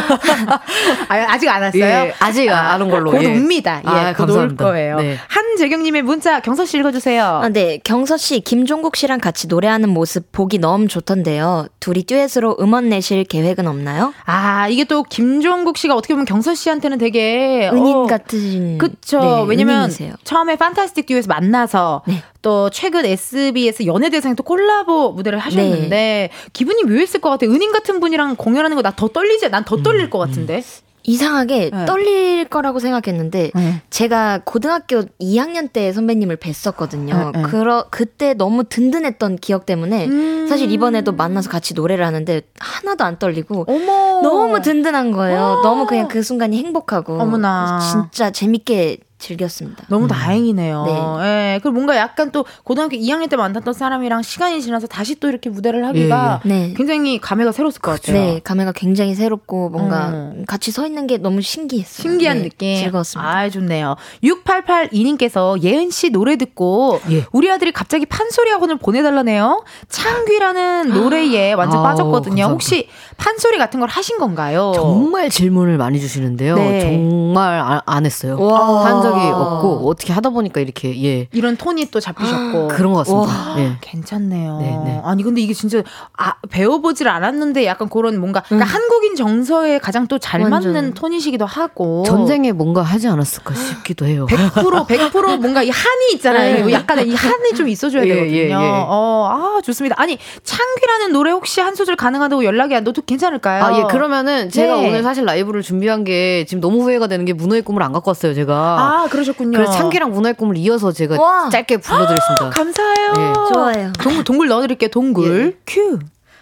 아, 아직 안 왔어요? 예, 아직 안온 걸로. 곧 예. 옵니다. 예, 아, 곧올 감사합니다. 거예요. 네. 한재경님의 문자 경서 씨 읽어주세요. 아, 네. 경서 씨, 김종국 씨랑 같이 노래하는 모습 보기 너무 좋던데요. 둘이 듀엣으로 음원 내실 계획은 없나요? 아 이게 또 김종국 씨가 어떻게 보면 경서 씨한테는 되게 은인 어, 같으신. 그쵸. 네, 왜냐면 은인이세요. 처음에 판타스틱 듀오에서 만나서 네. 또 최근 SBS 연예대상 또 콜라보 무대를 하셨는데 네. 기분이 묘했을 것 같아. 은인 같은 분이랑 공연하는 거 나 더 떨리지? 난 더 떨릴 것 같은데. 이상하게 네. 떨릴 거라고 생각했는데 네. 제가 고등학교 2학년 때 선배님을 뵀었거든요. 네, 네. 그러 그때 너무 든든했던 기억 때문에 음. 사실 이번에도 만나서 같이 노래를 하는데 하나도 안 떨리고 어머. 너무 든든한 거예요. 너무 그냥 그 순간이 행복하고 어머나. 진짜 재밌게 즐겼습니다. 너무 다행이네요. 네. 예. 그리고 뭔가 약간 또 고등학교 2학년 때 만났던 사람이랑 시간이 지나서 다시 또 이렇게 무대를 하기가 네. 굉장히 감회가 새로웠을 것 같아요. 네, 감회가 굉장히 새롭고 뭔가 음. 같이 서 있는 게 너무 신기했어요. 신기한 네, 느낌. 즐거웠습니다. 아, 좋네요. 6882님께서 예은 씨 노래 듣고 예. 우리 아들이 갑자기 판소리 학원을 보내달라네요. 창귀라는 노래에 완전 아우, 빠졌거든요. 감사합니다. 혹시 판소리 같은 걸 하신 건가요? 정말 질문을 많이 주시는데요. 네. 정말 안, 안 했어요. 와. 한 적이 생각이 와. 없고 어떻게 하다 보니까 이렇게 예 이런 톤이 또 잡히셨고. 그런 것 같습니다. 예. 괜찮네요. 네, 네. 아니 근데 이게 진짜 아, 배워보질 않았는데 약간 그런 뭔가 그러니까 한국인 정서에 가장 또 잘. 맞는 톤이시기도 하고 전쟁에 뭔가 하지 않았을까 싶기도 해요. 100% 100% 뭔가 이 한이 있잖아요. 네. 약간 이 한이 좀 있어줘야 예, 되거든요. 예, 예. 어, 아 좋습니다. 아니 창귀라는 노래 혹시 한 소절 가능하다고 연락이 안 돼도 괜찮을까요? 아, 예, 그러면은 제가 네. 오늘 사실 라이브를 준비한 게 지금 너무 후회가 되는 게 문어의 꿈을 안 갖고 왔어요, 제가. 아 그러셨군요. 그래서 창기랑 문어의 꿈을 이어서 제가 와. 짧게 불러드리겠습니다. 감사해요. 예. 좋아요. 동굴 동굴 넣어드릴게요. 동굴 큐.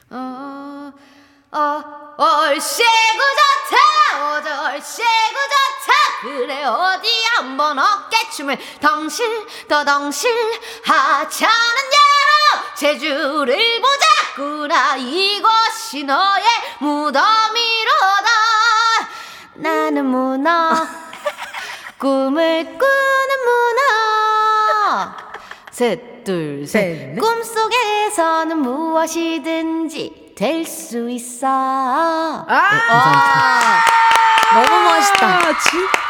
어, 어, 얼씨구 좋다, 어저 얼씨구 좋다. 그래, 어디 한번 어깨춤을 덩실, 더 덩실 하자는 야로 제주를 보자꾸나 이곳이 너의 무덤이로다. 나는 문어, 꿈을 꾸는 문어. 셋, 둘, 셋. 꿈속에서는 무엇이든지 될 수 있어. 아, 너무 멋있다. 아,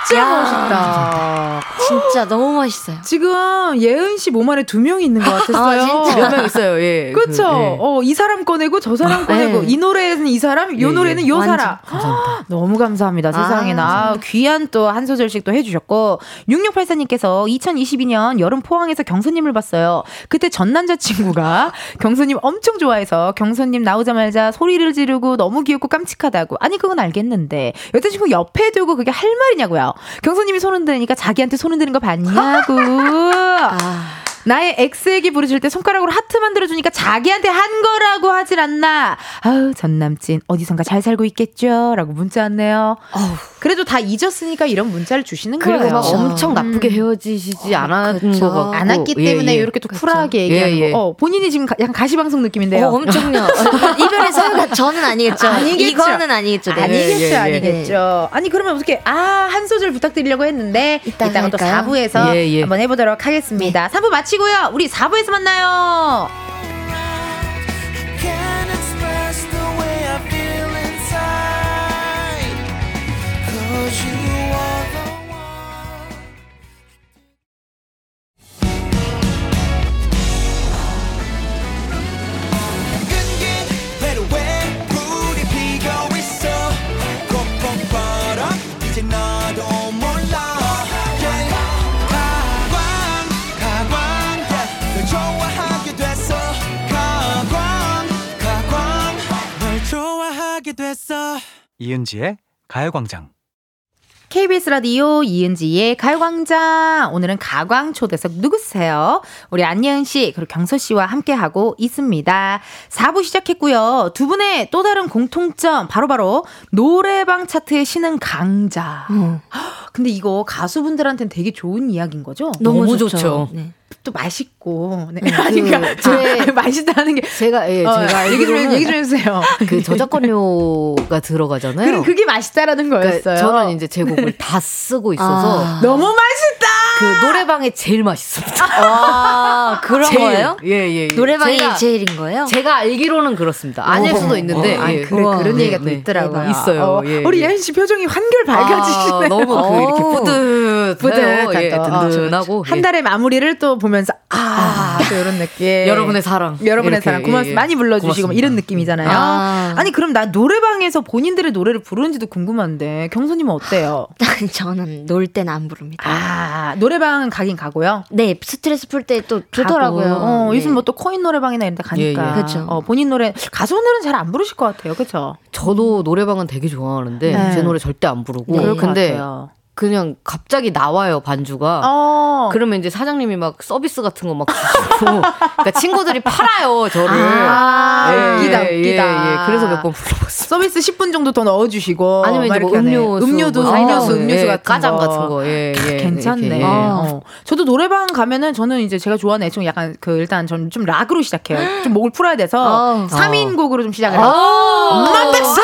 진짜 야. 멋있다. 진짜 너무 멋있어요. 지금 예은 씨 몸 안에 두 명이 있는 것 같았어요. 아, 진짜? 몇명 있어요, 예. 그쵸? 그, 예. 어, 이 사람 꺼내고 저 사람 꺼내고 네. 이 노래는 이 사람, 요 예, 노래는 예. 요 사람. 감사합니다. 너무 감사합니다. 세상에나. 아, 귀한 또 한 소절씩 또 해주셨고 6684님께서 2022년 여름 포항에서 경선님을 봤어요. 그때 전 남자친구가 경선님 엄청 좋아해서 경선님 나오자마자 소리를 지르고 너무 귀엽고 깜찍하다고. 아니 그건 알겠는데 여자친구 옆에 두고 그게 할 말이냐고요. 경선님이 손 흔드니까 자기한테 손 흔드는 거 봤냐고. 나의 엑스에게 부르실 때 손가락으로 하트 만들어주니까 자기한테 한 거라고 하질 않나. 아우, 전 남친, 어디선가 잘 살고 있겠죠? 라고 문자 왔네요. 그래도 다 잊었으니까 이런 문자를 주시는 그리고 거예요. 막 그렇죠. 엄청 나쁘게 헤어지시지 않았 그쵸. 것 같고. 안 왔기 예, 때문에 예. 이렇게 또 쿨하게 얘기하는 예, 예. 거. 어, 본인이 지금 가- 약간 가시방송 느낌인데요. 어, 엄청요. 이별의 사유가 저는 아니겠죠. 아니겠죠. 이거는 아니겠죠. 네. 아니겠죠, 예, 예, 예. 아니겠죠. 아니, 그러면 어떻게, 아, 한 소절 부탁드리려고 했는데, 이따가 이따가 또 할까요? 4부에서 예, 예. 한번 해보도록 하겠습니다. 3부 마치 고요. 우리 4부에서 만나요. 됐어 이은지의 가요광장. KBS 라디오 이은지의 가요광장. 오늘은 가광 초대석 누구세요? 우리 안예은 씨, 그리고 경서 씨와 함께하고 있습니다. 4부 시작했고요. 두 분의 또 다른 공통점, 바로바로 노래방 차트에 신은 강자. 근데 이거 가수분들한테는 되게 좋은 이야기인 거죠? 너무, 너무 좋죠. 좋죠. 네. 또 맛있고. 네. 아니까 제- 맛있다는 게. 제가, 예, 어, 제가 얘기 좀, 얘기 좀 해주세요. 그 저작권료가 들어가잖아요. 그래, 그게 맛있다라는 거였어요. 그러니까 저는 이제 제 곡을 다 쓰고 있어서 아. 너무 맛있다! 그 노래방에 제일 맛있습니다. 아, 그런 제일. 거예요? 예, 예. 예. 노래방이 제가, 제일인 거예요? 제가 알기로는 그렇습니다. 아닐 어허. 수도 있는데. 아, 예. 그래, 우와. 그런 네, 얘기가 또 네. 있더라고요. 있어요. 어, 예, 우리 예. 예은 씨 표정이 한결 밝아지시네요. 아, 너무 그 이렇게 뿌듯, 뿌듯하다. 예, 든든하고 어, 한 예. 달의 마무리를 또 보면서 아, 또 이런 느낌. 여러분의 사랑. 여러분의 이렇게, 사랑 고맙습니다. 예, 예. 많이 불러주시고 뭐 고맙습니다. 이런 느낌이잖아요. 아. 아니 그럼 나 노래방에서 본인들의 노래를 부르는지도 궁금한데 경선님은 어때요? 저는 놀 때는 안 부릅니다. 아 노래방 가긴 가고요. 네, 스트레스 풀 때 또 좋더라고요. 어, 네. 요즘 뭐 또 코인 노래방이나 이런 데 가니까. 예, 예. 그쵸. 어, 본인 노래 가수분들은 잘 안 부르실 것 같아요. 그렇죠? 저도 노래방은 되게 좋아하는데 네. 제 노래 절대 안 부르고 그럴 것 근데 같아요. 그냥 갑자기 나와요 반주가 어. 그러면 이제 사장님이 막 서비스 같은 거 막 주시고 그러니까 친구들이 팔아요 저를 아, 웃기다, 웃기다. 예, 그래서 몇 번 불러봤어 서비스 10분 정도 더 넣어주시고 아니면 막 이제 뭐 하네. 음료수 음료도 뭐 음료수 음료수 예, 같은 거. 같은 거 예, 예, 괜찮네. 이렇게. 어. 저도 노래방 가면은 저는 이제 제가 좋아하는 애청 약간 그 일단 저는 좀 락으로 시작해요. 좀 목을 풀어야 돼서 어. 3인 곡으로 좀 시작을 해요. 백성에게 구하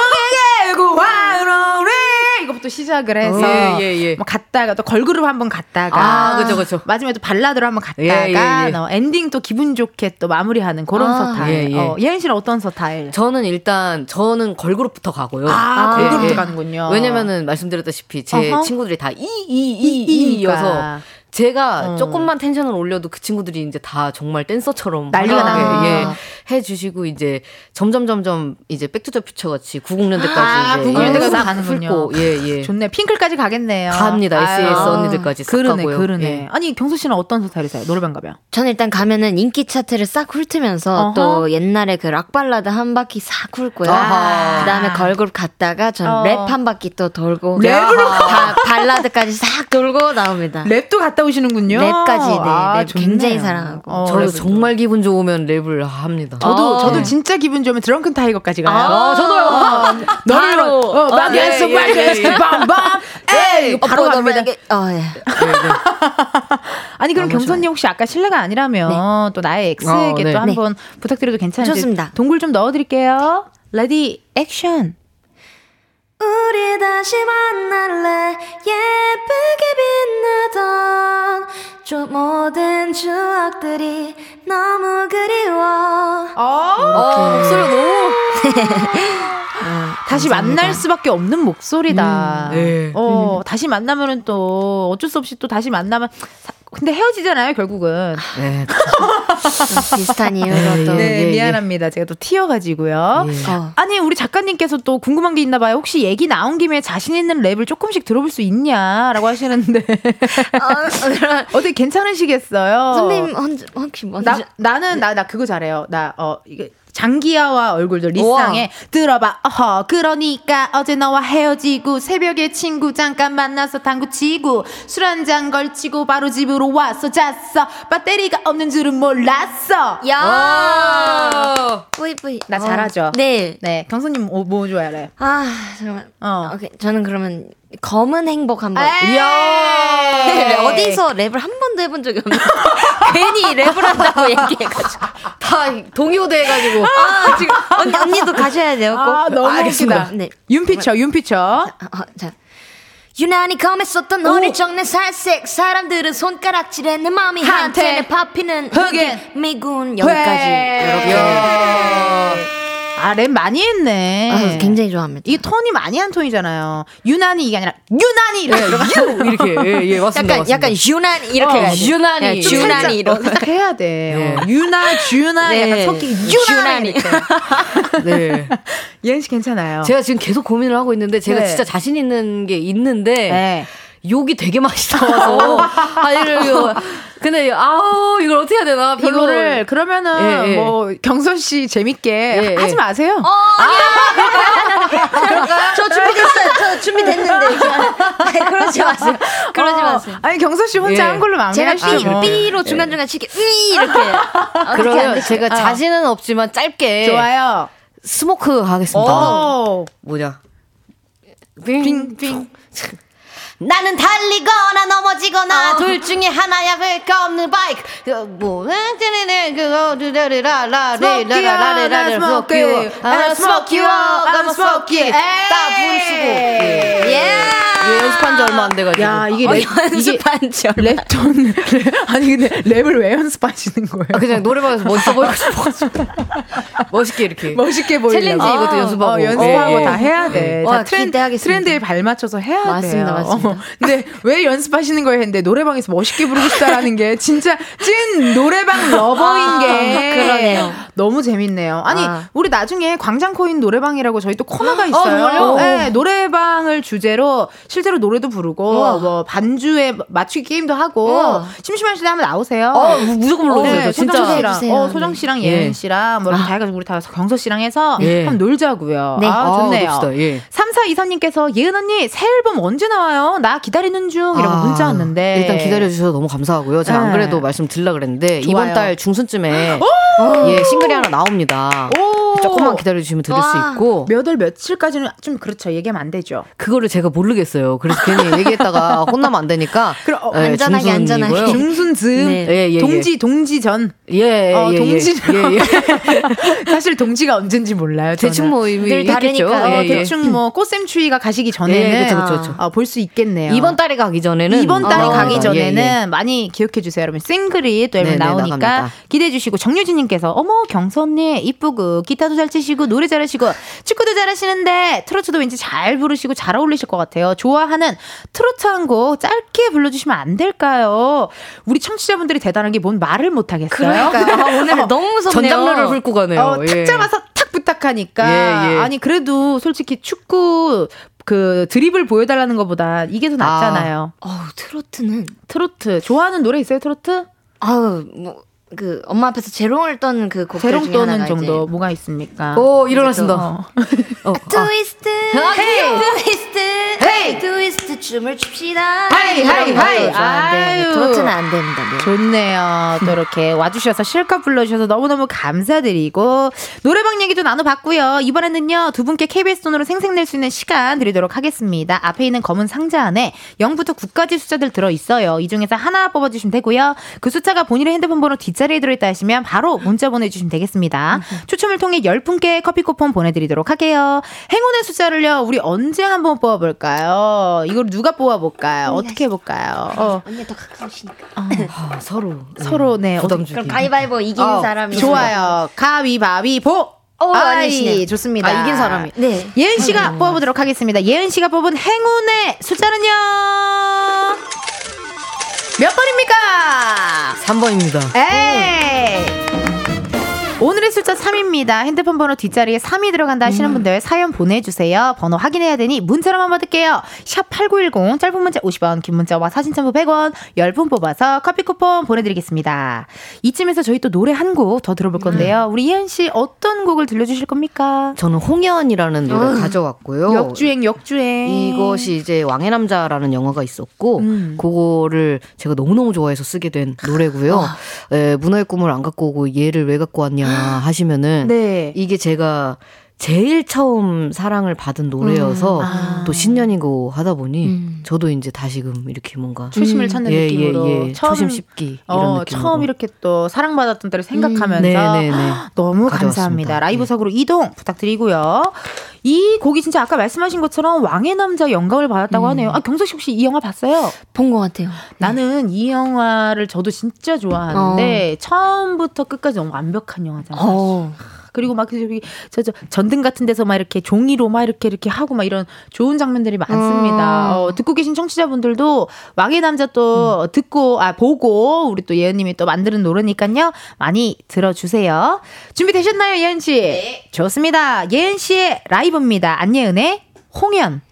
노래 이거부터 또 시작을 해서 예, 예, 예. 뭐 갔다가 또 걸그룹 한번 갔다가 아, 그죠, 그죠. 마지막에 또 발라드로 한번 갔다가 예, 예, 예. 어, 엔딩 또 기분 좋게 또 마무리하는 그런 아, 서타일. 예, 예. 어, 예은 씨는 어떤 서타일? 저는 일단 저는 걸그룹부터 가고요. 아, 예, 걸그룹부터 예. 가는군요. 왜냐면은 말씀드렸다시피 제 어허. 친구들이 다 이 이 이, 이 이니까. 이여서 제가 어. 조금만 텐션을 올려도 그 친구들이 이제 다 정말 댄서처럼 난리가 나는구나. 예, 해주시고 이제 점점 점점 이제 Back to the Future 같이 90년대까지 아, 이제 90년대가 싹 가는군요. 훑고 예 예. 좋네. 핑클까지 가겠네요. 갑니다. SES 아유. 언니들까지 싹 그러네, 가고요. 그러네. 예. 아니 경서 씨는 어떤 스타일이세요? 노래방 가면? 저는 일단 가면은 인기 차트를 싹 훑으면서 어허. 또 옛날에 그 락 발라드 한 바퀴 싹 훑고요. 아하. 그다음에 걸그룹 갔다가 전 어. 랩한 바퀴 또 돌고 랩으로 바, 발라드까지 싹 돌고 나옵니다. 랩도 갔다 오시는군요. 랩까지 네, 아, 랩 좋네요. 굉장히 사랑하고. 어, 저도 랩을 정말 기분 좋으면 랩을 합니다. 저도 아. 저도 네. 진짜 기분 좋으면 드렁큰 타이거까지 가요. 아, 저도요. 너를 바로. 어, 아, 마게스 예, 예, 마게스 예, 예. 밤밤 에이 바로 어, 갑니다. 어, 예. 아니 그럼 경선님 혹시 아까 실례가 아니라면 또 나의 엑스에게 어, 네. 또 한번 부탁드려도 괜찮은지 좋습니다. 동굴 좀 넣어드릴게요. 레디 액션. 우리 다시 만날래? 예쁘게 빛나던 저 모든 추억들이 너무 그리워. 어, 목소리가 너무 다시 만날 수밖에 없는 목소리다. 음, 네. 어, 다시 만나면은 또 어쩔 수 없이 또 다시 만나면 사- 근데 헤어지잖아요, 결국은. 네. 좀 비슷한 이유로 또. 네, 예, 예. 미안합니다. 제가 또 튀어가지고요. 예. 어. 아니, 우리 작가님께서 또 궁금한 게 있나 봐요. 혹시 얘기 나온 김에 자신 있는 랩을 조금씩 들어볼 수 있냐라고 하시는데. 어, 그럼 어떻게 괜찮으시겠어요? 선배님 언제 혹시 먼저 나, 나는, 나, 나 그거 잘해요. 나, 어, 이게. 장기하와 얼굴들 리쌍에 들어봐 어허 그러니까 어제 너와 헤어지고 새벽에 친구 잠깐 만나서 당구 치고 술 한 잔 걸치고 바로 집으로 와서 잤어 배터리가 없는 줄은 몰랐어 야 뿌이 뿌이 나 어. 잘하죠? 네. 네 경수님 뭐, 뭐 좋아해? 아 정말. 어. 오케이 저는 그러면 검은 행복 한번. 네, 어디서 랩을 한 번도 해본 적이 없는데 괜히 랩을 한다고 얘기해가지고. 다 동요돼 해가지고. 아 지금 언니 언니도 가셔야 돼요 꼭? 아 너무 알겠습니다. 네. 윤피처 윤피처. 아, 자. 유난히 검했었던 너를 정내 살색. 사람들은 손가락질해 내 마음이 한테 내 파피는 흑인 미군 여기까지. 회. 이렇게 아 랩 많이 했네 아, 굉장히 좋아합니다. 이게 톤이 많이 한 톤이잖아요 유난히 이게 아니라 유난히 이렇게 들어가 유 이렇게 예, 예 맞습니다. 약간 약간 유난히 이렇게 어, 해야 돼. 유난히. 네, 좀 유난히 어, 살짝 해야 돼. 네. 어, 유나, 주나, 네. 약간 섞이 유난히. 유난히. 이렇게. 네. 예은 씨 괜찮아요. 제가 지금 계속 고민을 하고 있는데 제가 네. 진짜 자신 있는 게 있는데 네. 욕이 되게 많이 나와서 아 이거 근데 아우 이걸 어떻게 해야 되나 이거를 그러면은 예, 예. 뭐 경선 씨 재밌게 예, 하지 예. 마세요. 저 준비됐어요. 저 준비됐는데. 네, 그러지 마세요. 그러지 어, 마세요. 아니 경선 씨 혼자 예. 한 걸로 제가 마무리하시죠. 삐, 삐로 중간 중간 치게, 으이, 이렇게. 그러면? 제가 어. 자신은 없지만 짧게 좋아요. 스모크 하겠습니다. 오. 뭐냐? 빙빙. 나는 달리거나 넘어지거나 어. 둘 중에 하나야. 회가 없는 바이크? 그뭐 쟤네네 그거 르르라라레라라레라레 스모크 you. I'm smoke you I'm smoke you. 다 분수고. 예 yeah. 연습한 지 얼마 안 돼가지고 야 이게 어, 랩, 이게 연습한 지 얼마 랩톤 아니 근데 랩을 왜 연습하시는 거예요? 아, 그냥 노래방에서 멋있어 보이고 싶어가지고 멋있게 이렇게 멋있게 보이려고. 챌린지 이것도 어, 연습하고. 어, 연습하고 예, 예. 다 해야 돼. 와, 다 트렌, 기대하겠습니다. 트렌드에 발맞춰서 해야 맞습니다, 돼요. 맞습니다. 어, 근데 왜 연습하시는 거예요 했는데 노래방에서 멋있게 부르고 싶다라는 게 진짜 찐 노래방 lover인 아, 게 그러네요. 너무 재밌네요. 아니 아. 우리 나중에 광장 코인 노래방이라고 저희 또 코너가 있어요. 정말요? 네, 노래방을 주제로 실제로 노래도 부르고 뭐 반주에 맞추기 게임도 하고 우와. 심심하실 때 한번 나오세요. 어, 무- 무조건 불러주세요. 네, 진짜. 소정 씨랑. 어, 소정 씨랑 네. 예은 씨랑 뭐 이렇게 다 해가지고 우리 다 경서 씨랑 해서 예. 한번 놀자고요. 네. 아, 좋네요. 아, 놉시다. 예. 34 이사님께서 예은 언니 새 앨범 언제 나와요? 나 기다리는 중 이라고 아, 문자 왔는데 일단 기다려주셔서 너무 감사하고요. 제가 네. 안 그래도 말씀 드리려 그랬는데 좋아요. 이번 달 중순쯤에 예, 싱글이 하나 나옵니다. 오 조금만 기다려주시면 들을 수 와. 있고 몇월 며칠까지는 좀 그렇죠. 얘기하면 안 되죠. 그거를 제가 모르겠어요. 그래서 괜히 얘기했다가 혼나면 안 되니까 그럼 어, 예, 안전하게, 안전하게. 중순 즈음 네. 예, 예, 예. 동지 동지 전 예, 어, 예, 동지 예, 예, 예. 사실 동지가 언젠지 몰라요. 저는. 대충 뭐 있겠죠. 다르니까. 어. 대충 뭐 꽃샘추위가 가시기 전에는 예, 그쵸, 그쵸, 그쵸. 볼수 있겠네요. 이번 달에 가기 전에는 이번 달에 어, 가기 예, 전에는 예. 많이 기억해 주세요, 여러분. 싱글이 또 앨범 네네, 나오니까 나갑니다. 기대해 주시고 정유진 님께서 어머 경선 님 이쁘고 기타도 잘 치시고 노래 잘하시고 축구도 잘하시는데 트로트도 왠지 잘 부르시고 잘 어울리실 것 같아요. 좋아하는 트로트 한 곡 짧게 불러주시면 안 될까요? 우리 청취자분들이 대단한 게 뭔 말을 못 하겠어요. 그러니까 아, 오늘 너무 무섭네요. 전장로를 훑고 가네요. 어, 탁 예. 잡아서 탁 부탁하니까 예, 예. 아니 그래도 솔직히 축구 그 드립을 보여달라는 것보다 이게 더 낫잖아요. 어우, 트로트는 트로트 좋아하는 노래 있어요 트로트? 아우 뭐 그 엄마 앞에서 재롱을 떤그 곡들 재롱 떠는 정도 이제 뭐가 있습니까? 오 일어났습니다. 어. 어, 아. 트위스트 헤이! 트위스트 헤이! 트위스트 춤을 춥시다 하이, 하이, 하이. 아유. 트로트는 안 됩니다 네. 좋네요. 또 이렇게 와주셔서 실컷 불러주셔서 너무너무 감사드리고 노래방 얘기도 나눠봤고요. 이번에는요 두 분께 KBS 돈으로 생생낼 수 있는 시간 드리도록 하겠습니다. 앞에 있는 검은 상자 안에 0부터 9까지 숫자들 들어 있어요. 이 중에서 하나 뽑아주시면 되고요. 그 숫자가 본인의 핸드폰 번호 뒷자리에 들어있다 하시면 바로 문자 보내주시면 되겠습니다. 추첨을 통해 10분께 커피 쿠폰 보내드리도록 할게요. 행운의 숫자를요 우리 언제 한번 뽑아볼까요? 이걸 누가 뽑아볼까요? 어떻게 해볼까요? 어, 언니 더 가까우시니까 아, 서로 서로 네 부담 주기. 그럼 가위바위보 이긴 어, 사람이 좋아요. 가위바위보. 어, 아이. 좋습니다. 아, 이긴 사람이. 네 예은 씨가 뽑아보도록 하겠습니다. 예은 씨가 뽑은 행운의 숫자는요. 몇 번입니까? 3번입니다. 에이. 오늘의 숫자 3입니다. 핸드폰 번호 뒷자리에 3이 들어간다 하시는 분들 사연 보내주세요. 번호 확인해야 되니 문자로만 받을게요. 샵 8910 짧은 문자 50원 긴 문자와 사진 첨부 100원 10분 뽑아서 커피 쿠폰 보내드리겠습니다. 이쯤에서 저희 또 노래 한 곡 더 들어볼 건데요. 우리 예은 씨 어떤 곡을 들려주실 겁니까? 저는 홍연이라는 노래 가져왔고요. 역주행 역주행 이것이 이제 왕의 남자라는 영화가 있었고 음. 그거를 제가 너무너무 좋아해서 쓰게 된 노래고요. 에, 문화의 꿈을 안 갖고 오고 얘를 왜 갖고 왔냐 하시면은 네. 이게 제가 제일 처음 사랑을 받은 노래여서 아. 또 신년이고 하다 보니 음. 저도 이제 다시금 이렇게 뭔가 초심을 찾는 예, 느낌으로 예, 예. 처음, 초심 씹기 이런 어, 느낌으로 처음 이렇게 또 사랑받았던 때를 생각하면서 네, 네, 네. 너무 가져왔습니다. 감사합니다. 라이브석으로 네. 이동 부탁드리고요. 이 곡이 진짜 아까 말씀하신 것처럼 왕의 남자 영감을 받았다고 음. 하네요. 아 경석 씨 혹시 이 영화 봤어요? 본 것 같아요 나는 이 영화를 저도 진짜 좋아하는데 처음부터 끝까지 너무 완벽한 영화잖아요. 어. 그리고 막 저기 저, 저 전등 같은 데서 막 이렇게 종이로 막 이렇게 이렇게 하고 막 이런 좋은 장면들이 많습니다. 음. 어, 듣고 계신 청취자분들도 왕의 남자 또 듣고 아 보고 우리 또 예은님이 또 만드는 노래니까요 많이 들어주세요. 준비 되셨나요, 예은 씨? 좋습니다. 예은 씨의 라이브입니다. 안예은의 홍연.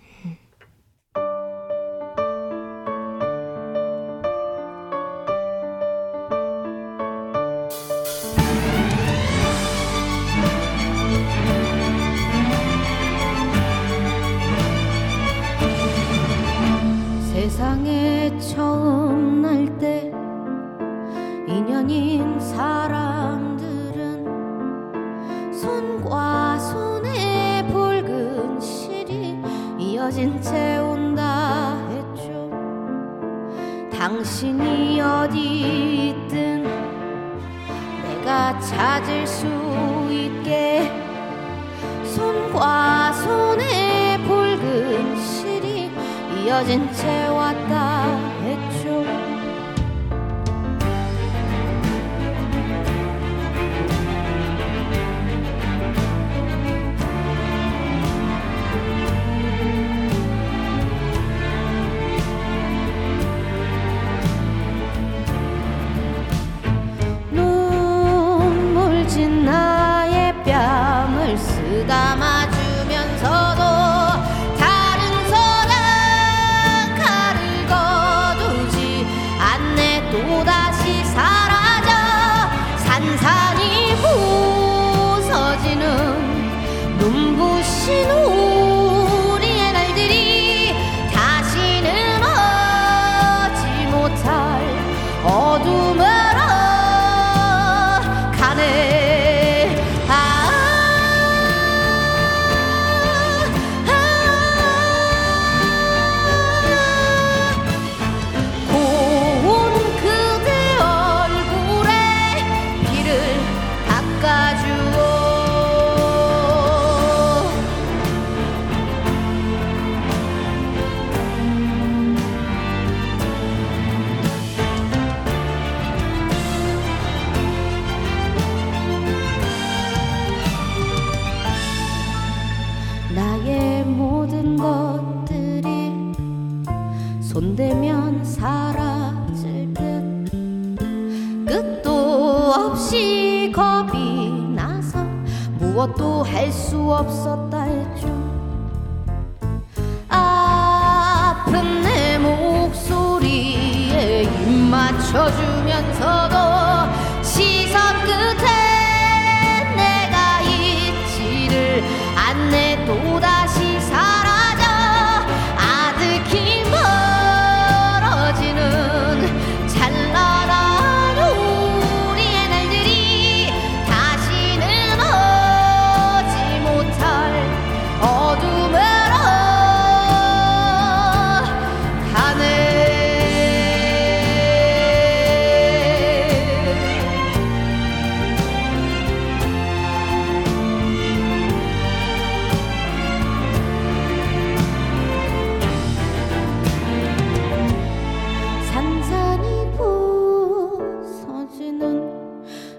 세상에 처음 날 때 인연인 사람들은 손과 손에 붉은 실이 이어진 채 온다 했죠. 당신이 어디 있든 내가 찾을 수 있게 손과 손에 붉은 실 이 이어진 채 왔다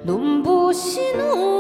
눈부신 우리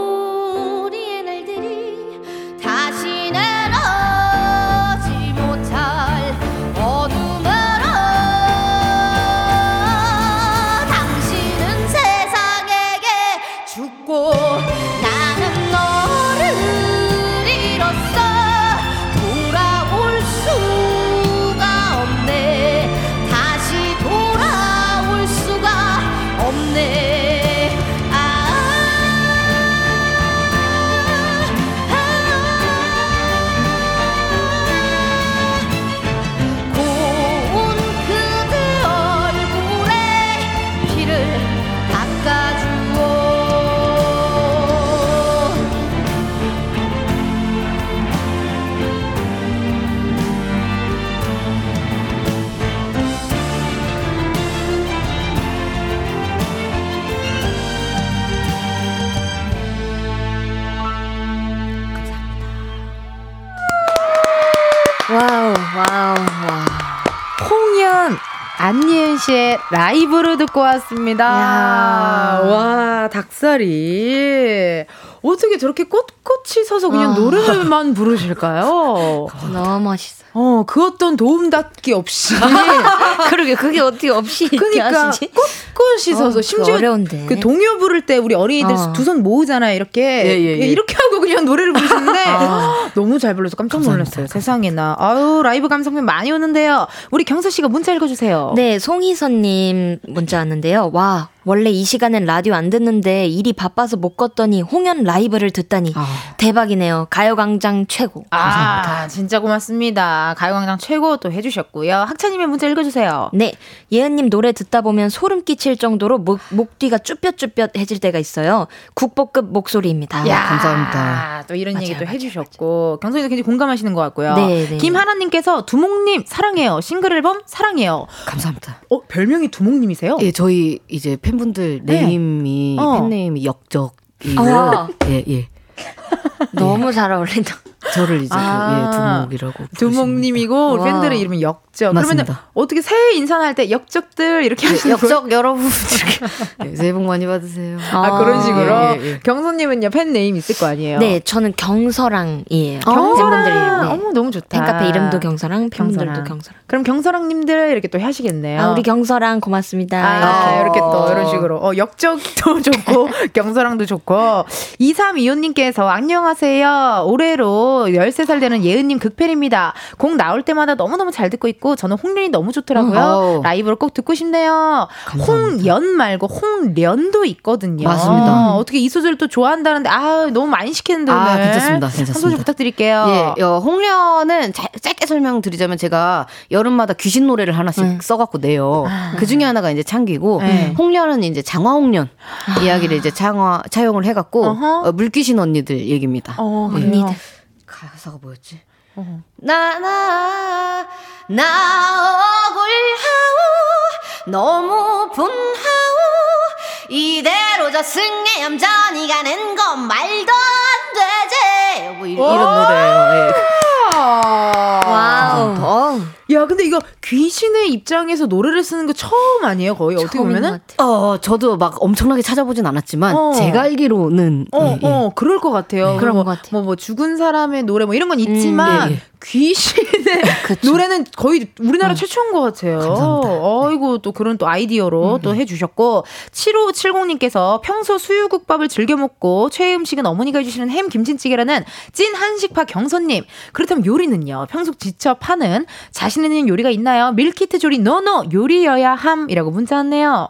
씨의 라이브로 듣고 왔습니다. 야. 와 닭살이 어떻게 저렇게 꼿꼿이 서서 그냥 아. 노래만 부르실까요? 너무 멋있어. 어, 그 어떤 도움닫기 없이. 그러게, 그게 어떻게 없이 그러니까? 꼿꼿이 서서 어, 심지어 어려운데. 그 동요 부를 때 우리 어린이들 어. 두손 모으잖아요. 이렇게 예, 예, 예. 이렇게 하고 그냥 노래를 부르시는데 아. 너무 잘 불러서 깜짝 놀랐어요. 세상에나. 아유 라이브 감상편 많이 오는데요. 우리 경서 씨가 문자 읽어 주세요. 네, 송희선 님 문자 왔는데요. 와, 원래 이 시간엔 라디오 안 듣는데 일이 바빠서 못 껐더니 홍연 라이브를 듣다니 대박이네요. 가요광장 최고. 아, 진짜 고맙습니다. 가요광장 최고 또 해주셨고요. 학차님의 문자 읽어주세요. 네, 예은님 노래 듣다 보면 소름 끼칠 정도로 목, 목 뒤가 쭈뼛쭈뼛해질 때가 있어요. 국보급 목소리입니다. 야, 감사합니다. 또 이런 맞아요, 얘기 또 맞아요, 해주셨고 경선이도 굉장히 공감하시는 것 같고요. 네, 네. 김하나님께서 두목님 사랑해요. 싱글 앨범 사랑해요. 감사합니다. 어 별명이 두목님이세요? 예, 저희 이제 팬 분들 네. name이 어. 팬name이 역적이고 아. 예, 예. 너무 잘 어울린다. 저를 이제 아. 그, 예, 두목이라고 두목님이고 와. 팬들의 이름은 역적. 그러면 맞습니다. 어떻게 새해 인사할 때 역적들 이렇게 하시는 거예요? 역적 여러분 예, 새해 복 많이 받으세요. 아, 그런 식으로 예, 예, 예. 경서님은요 팬 name 있을 거 아니에요? 네, 저는 경서랑이에요. 경서랑. 팬분들 이름. 네. 어머 너무 좋다. 팬카페 이름도 경서랑, 팬분들도 경서랑. 경서랑. 그럼 경서랑님들 이렇게 또 하시겠네요. 아, 우리 경서랑 고맙습니다. 아, 이렇게 또 이런 식으로. 어, 역적도 좋고, 경서랑도 좋고. 2325님께서 안녕하세요. 올해로 13살 되는 예은님 극팬입니다. 곡 나올 때마다 너무너무 잘 듣고 있고, 저는 홍련이 너무 좋더라고요. 어우. 라이브로 꼭 듣고 싶네요. 감사합니다. 홍연 말고 홍련도 있거든요. 맞습니다. 어, 어떻게 이 소절 또 좋아한다는데, 아 너무 많이 시키는데. 아, 오늘. 괜찮습니다. 한 소절 괜찮습니다. 부탁드릴게요. 예, 어, 홍련은 자- 짧게 설명드리자면 제가 여름마다 귀신 노래를 하나씩 써갖고 내요. 그 중에 하나가 이제 창기고, 네. 홍련은 이제 장화홍련 이야기를 이제 장화, 차용을 해갖고. 어, 물귀신 언니들 얘기입니다. 어, 예. 그래요. 가사가 뭐였지? 어. 나나 나 억울하오 너무 분하오 이대로 저승의 얌전히 가는 건 말도 안 되지 뭐 이, 이런 노래예요. wow. 어, 야, 근데 이거 귀신의 입장에서 노래를 쓰는 거 처음 아니에요? 거의 어떻게 보면은? 것 같아요. 어 저도 막 엄청나게 찾아보진 않았지만 어. 제가 알기로는 어, 예, 예. 어, 그럴 것 같아요. 그런 뭐, 것 같아요. 뭐, 뭐, 죽은 사람의 노래 뭐 이런 건 있지만, 예, 예. 귀신의 노래는 거의 우리나라 최초인 것 같아요. 어이구, 또 그런 또 아이디어로 또 해주셨고, 7570님께서 평소 수육국밥을 즐겨 먹고 최애 음식은 어머니가 해주시는 햄 김치찌개라는 찐 한식파 경서님. 그렇다면 요리는요? 평소 직접 하는 자신 있는 요리가 있나요? 밀키트 조리, no no! 요리여야 함이라고 문자 왔네요.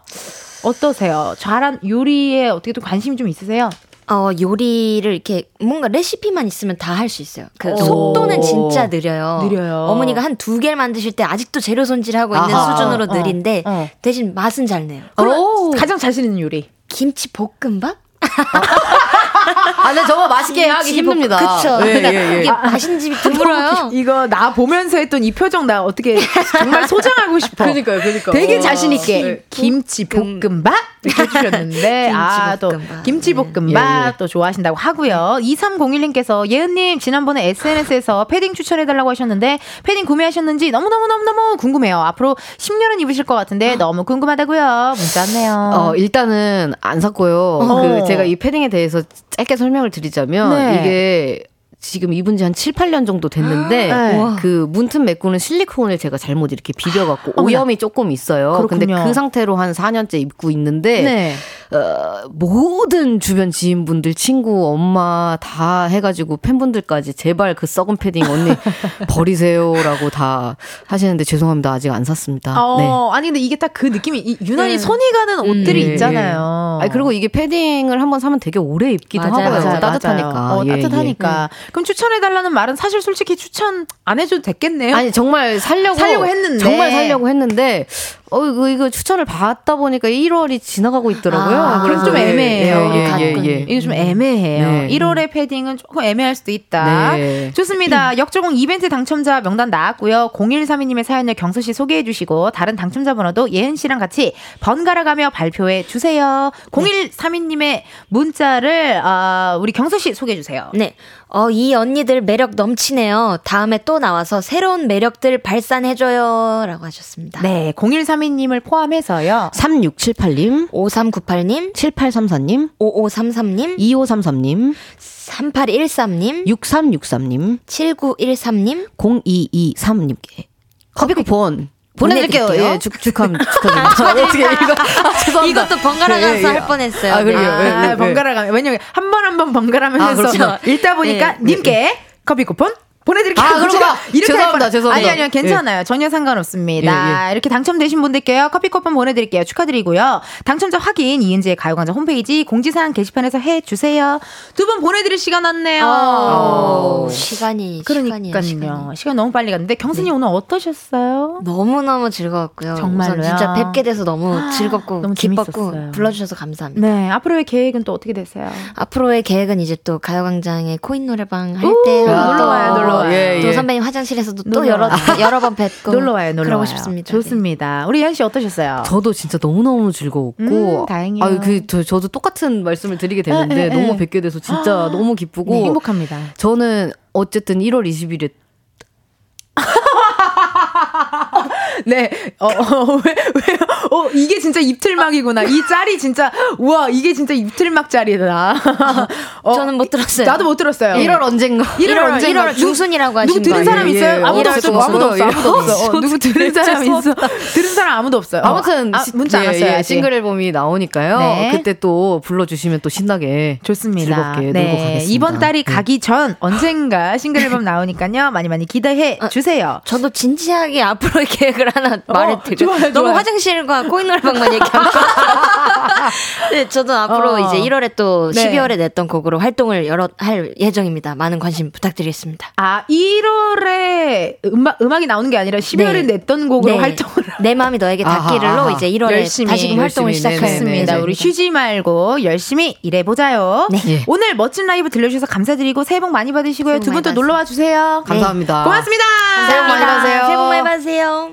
어떠세요? 잘한 요리에 어떻게 또 관심이 좀 있으세요? 어, 요리를 이렇게 뭔가 레시피만 있으면 다 할 수 있어요. 그 오. 속도는 진짜 느려요. 느려요. 어머니가 한 두 개를 만드실 때 아직도 재료 손질하고 있는 아하. 수준으로 어, 느린데 어. 대신 맛은 잘 내요. 그럼 가장 자신 있는 요리. 김치 볶음밥? 아, 근데 저거 맛있게 하기 힘듭니다. 그쵸. 예, 예, 예. 이게 맛있는 집이 드물어요. 이거 나 보면서 했던 이 표정 나 어떻게 정말 소장하고 싶어. 그러니까요, 그러니까요. 되게 어. 자신 있게 네. 김치 볶음밥 이렇게 해주셨는데 아 또 김치 볶음밥. 김치 볶음밥 예, 예. 또 좋아하신다고 하고요. 2301님께서 예은님 지난번에 SNS에서 패딩 추천해달라고 하셨는데 패딩 구매하셨는지 너무 너무 너무 너무 궁금해요. 앞으로 10년은 입으실 것 같은데 너무 궁금하다고요. 문자 왔네요. 어, 일단은 안 샀고요. 어. 그 제가 이 패딩에 대해서 짧게 설명을 드리자면 네. 이게 지금 입은 지 한 7, 8년 정도 됐는데 네. 그 문틈 메꾸는 실리콘을 제가 잘못 이렇게 비벼갖고. 오염이 조금 있어요. 근데 그렇군요. 그 상태로 한 4년째 입고 있는데 네. 어, 모든 주변 지인분들, 친구, 엄마 다 해가지고 팬분들까지 제발 그 썩은 패딩 언니 버리세요라고 다 하시는데 죄송합니다. 아직 안 샀습니다. 네. 어, 아니 근데 이게 딱 그 느낌이 이- 유난히 네. 손이 가는 옷들이 예, 있잖아요. 예. 아니, 그리고 이게 패딩을 한번 사면 되게 오래 입기도 맞아요. 하고요. 맞아요, 따뜻하니까. 맞아요. 어, 예, 따뜻하니까. 그럼 추천해달라는 말은 사실 솔직히 추천 안 해줘도 됐겠네요. 예. 아니 정말 살려고 살려고 했는데. 정말 살려고 했는데 어 이거 이거 추천을 받다 보니까 1월이 지나가고 있더라고요. 아, 그래서 좀 예, 애매해요. 예, 예. 예, 예. 이게 좀 애매해요. 네. 1월의 패딩은 조금 애매할 수도 있다. 네. 좋습니다. 역조공 이벤트 당첨자 명단 나왔고요. 0132님의 사연을 경서 씨 소개해 주시고 다른 당첨자 번호도 예은 씨랑 같이 번갈아 가며 발표해 주세요. 0132님의 문자를 어, 우리 경서 씨 소개해 주세요. 네. 어, 이 언니들 매력 넘치네요. 다음에 또 나와서 새로운 매력들 발산해줘요. 라고 하셨습니다. 네, 0132님을 포함해서요. 3678님, 5398님, 7834님, 5533님, 2533님, 3813님, 6363님, 7913님, 0223님께. 커피 쿠폰 보내드릴게요. 보내드릴게요. 예, 축, 축하, 축하드립니다. 어떻게 이거 아, 죄송합니다. 이것도 번갈아 가서 예, 예. 할 뻔했어요. 아, 그래요? 네. 예, 아, 예. 번갈아 가면 왜냐면 한 번 한 번 번갈아면서 아. 읽다 보니까 네. 님께 커피 쿠폰 보내드릴게요. 아. 이렇게 할 죄송합니다, 뻔- 죄송합니다. 아니 아니요 괜찮아요. 전혀 상관없습니다. 이렇게 당첨되신 분들께요 커피 쿠폰 보내드릴게요. 축하드리고요. 당첨자 확인 이은지의 가요광장 홈페이지 공지사항 게시판에서 해주세요. 두 분 보내드릴 시간 왔네요. 어, 시간이, 시간이에요, 그러니까요. 시간이. 시간 너무 빨리 갔는데 경선이 오늘 어떠셨어요? 너무 너무 즐거웠고요. 정말로요? 우선 진짜 뵙게 돼서 너무 즐겁고 너무 기뻤고 재밌었어요. 불러주셔서 감사합니다. 네 앞으로의 계획은 또 어떻게 되세요? 앞으로의 계획은 이제 또 가요광장의 코인 노래방 할 오, 때 놀러 와요, 놀러 와요. 예, 또 예. 선배님 화장실에서도 또 놀러 여러. 여러 번 뵙고 놀러 와요, 놀러 그러고 와요. 싶습니다. 네. 좋습니다. 우리 현 씨 어떠셨어요? 저도 진짜 너무 너무 즐거웠고 음, 다행이에요. 아유, 그, 저, 저도 똑같은 말씀을 드리게 됐는데 에, 에, 에. 너무 뵙게 돼서 진짜 너무 기쁘고 네, 행복합니다. 저는 어쨌든 1월 20일에 네, 어, 어, 왜, 왜, 어, 이게 진짜 입틀막이구나. 이 짤이 진짜, 우와, 이게 진짜 입틀막 짤이다. 어, 저는 못 들었어요. 나도 못 들었어요. 1월 언젠가 1월 1월, 언젠가 1월 중순이라고 하신 누구 들은 거 사람? 있어요? 예, 아무도 예. 없어. 아무도 없어. 아무도 없어. 어, 누구 들은 사람 있어? 들은 사람 아무도 없어요. 아무튼 아, 시- 문자 안 예, 왔어요. 예. 싱글 앨범이 나오니까요. 네. 그때 또 불러주시면 또 신나게 좋습니다. 즐겁게 네, 놀고 가겠습니다. 이번 달이 네. 가기 전 언젠가 싱글 앨범 나오니까요. 많이 많이 기대해 주세요. 저도 진지하게 앞으로의 계획을 하나 어, 말해드려. 좋아요, 너무. 화장실과 코인 노래방만 얘기하면. 네, 저도 앞으로 어. 이제 1월에 또 네. 12월에 냈던 곡으로 활동을 여러 할 예정입니다. 많은 관심 부탁드리겠습니다. 아, 1월에 음악, 음악이 나오는 게 아니라 12월에 네. 냈던 곡으로 네. 활동을 내 마음이 너에게 닿기를로 아하, 아하. 이제 1월에 열심히, 다시금 활동을. 네, 우리 시작했습니다. 쉬지 말고 열심히 일해 보자요. 네. 예. 오늘 멋진 라이브 들려 주셔서 감사드리고 새해 복 많이 받으시고요. 두 분또 많이 놀러 와 주세요. 감사합니다. 고맙습니다. 새해 복 많이 받으세요. 새해 복 많이 받으세요.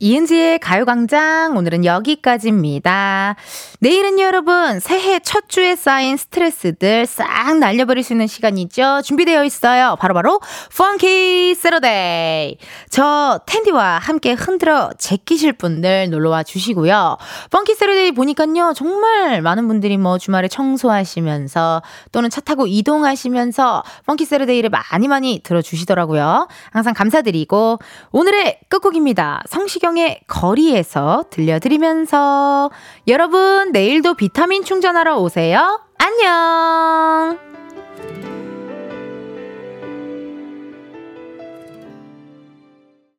이은지의 가요광장 오늘은 여기까지입니다. 내일은 여러분 새해 첫 주에 쌓인 스트레스들 싹 날려버릴 수 있는 시간이죠. 준비되어 있어요. 바로바로 Funky Saturday. 저 은디와 함께 흔들어 제끼실 분들 놀러와 주시고요. Funky Saturday 보니까요. 정말 많은 분들이 뭐 주말에 청소하시면서 또는 차 타고 이동하시면서 Funky Saturday를 많이 많이 들어주시더라고요. 항상 감사드리고 오늘의 끝곡입니다. 성시경의 거리에서 들려드리면서 여러분 내일도 비타민 충전하러 오세요. 안녕!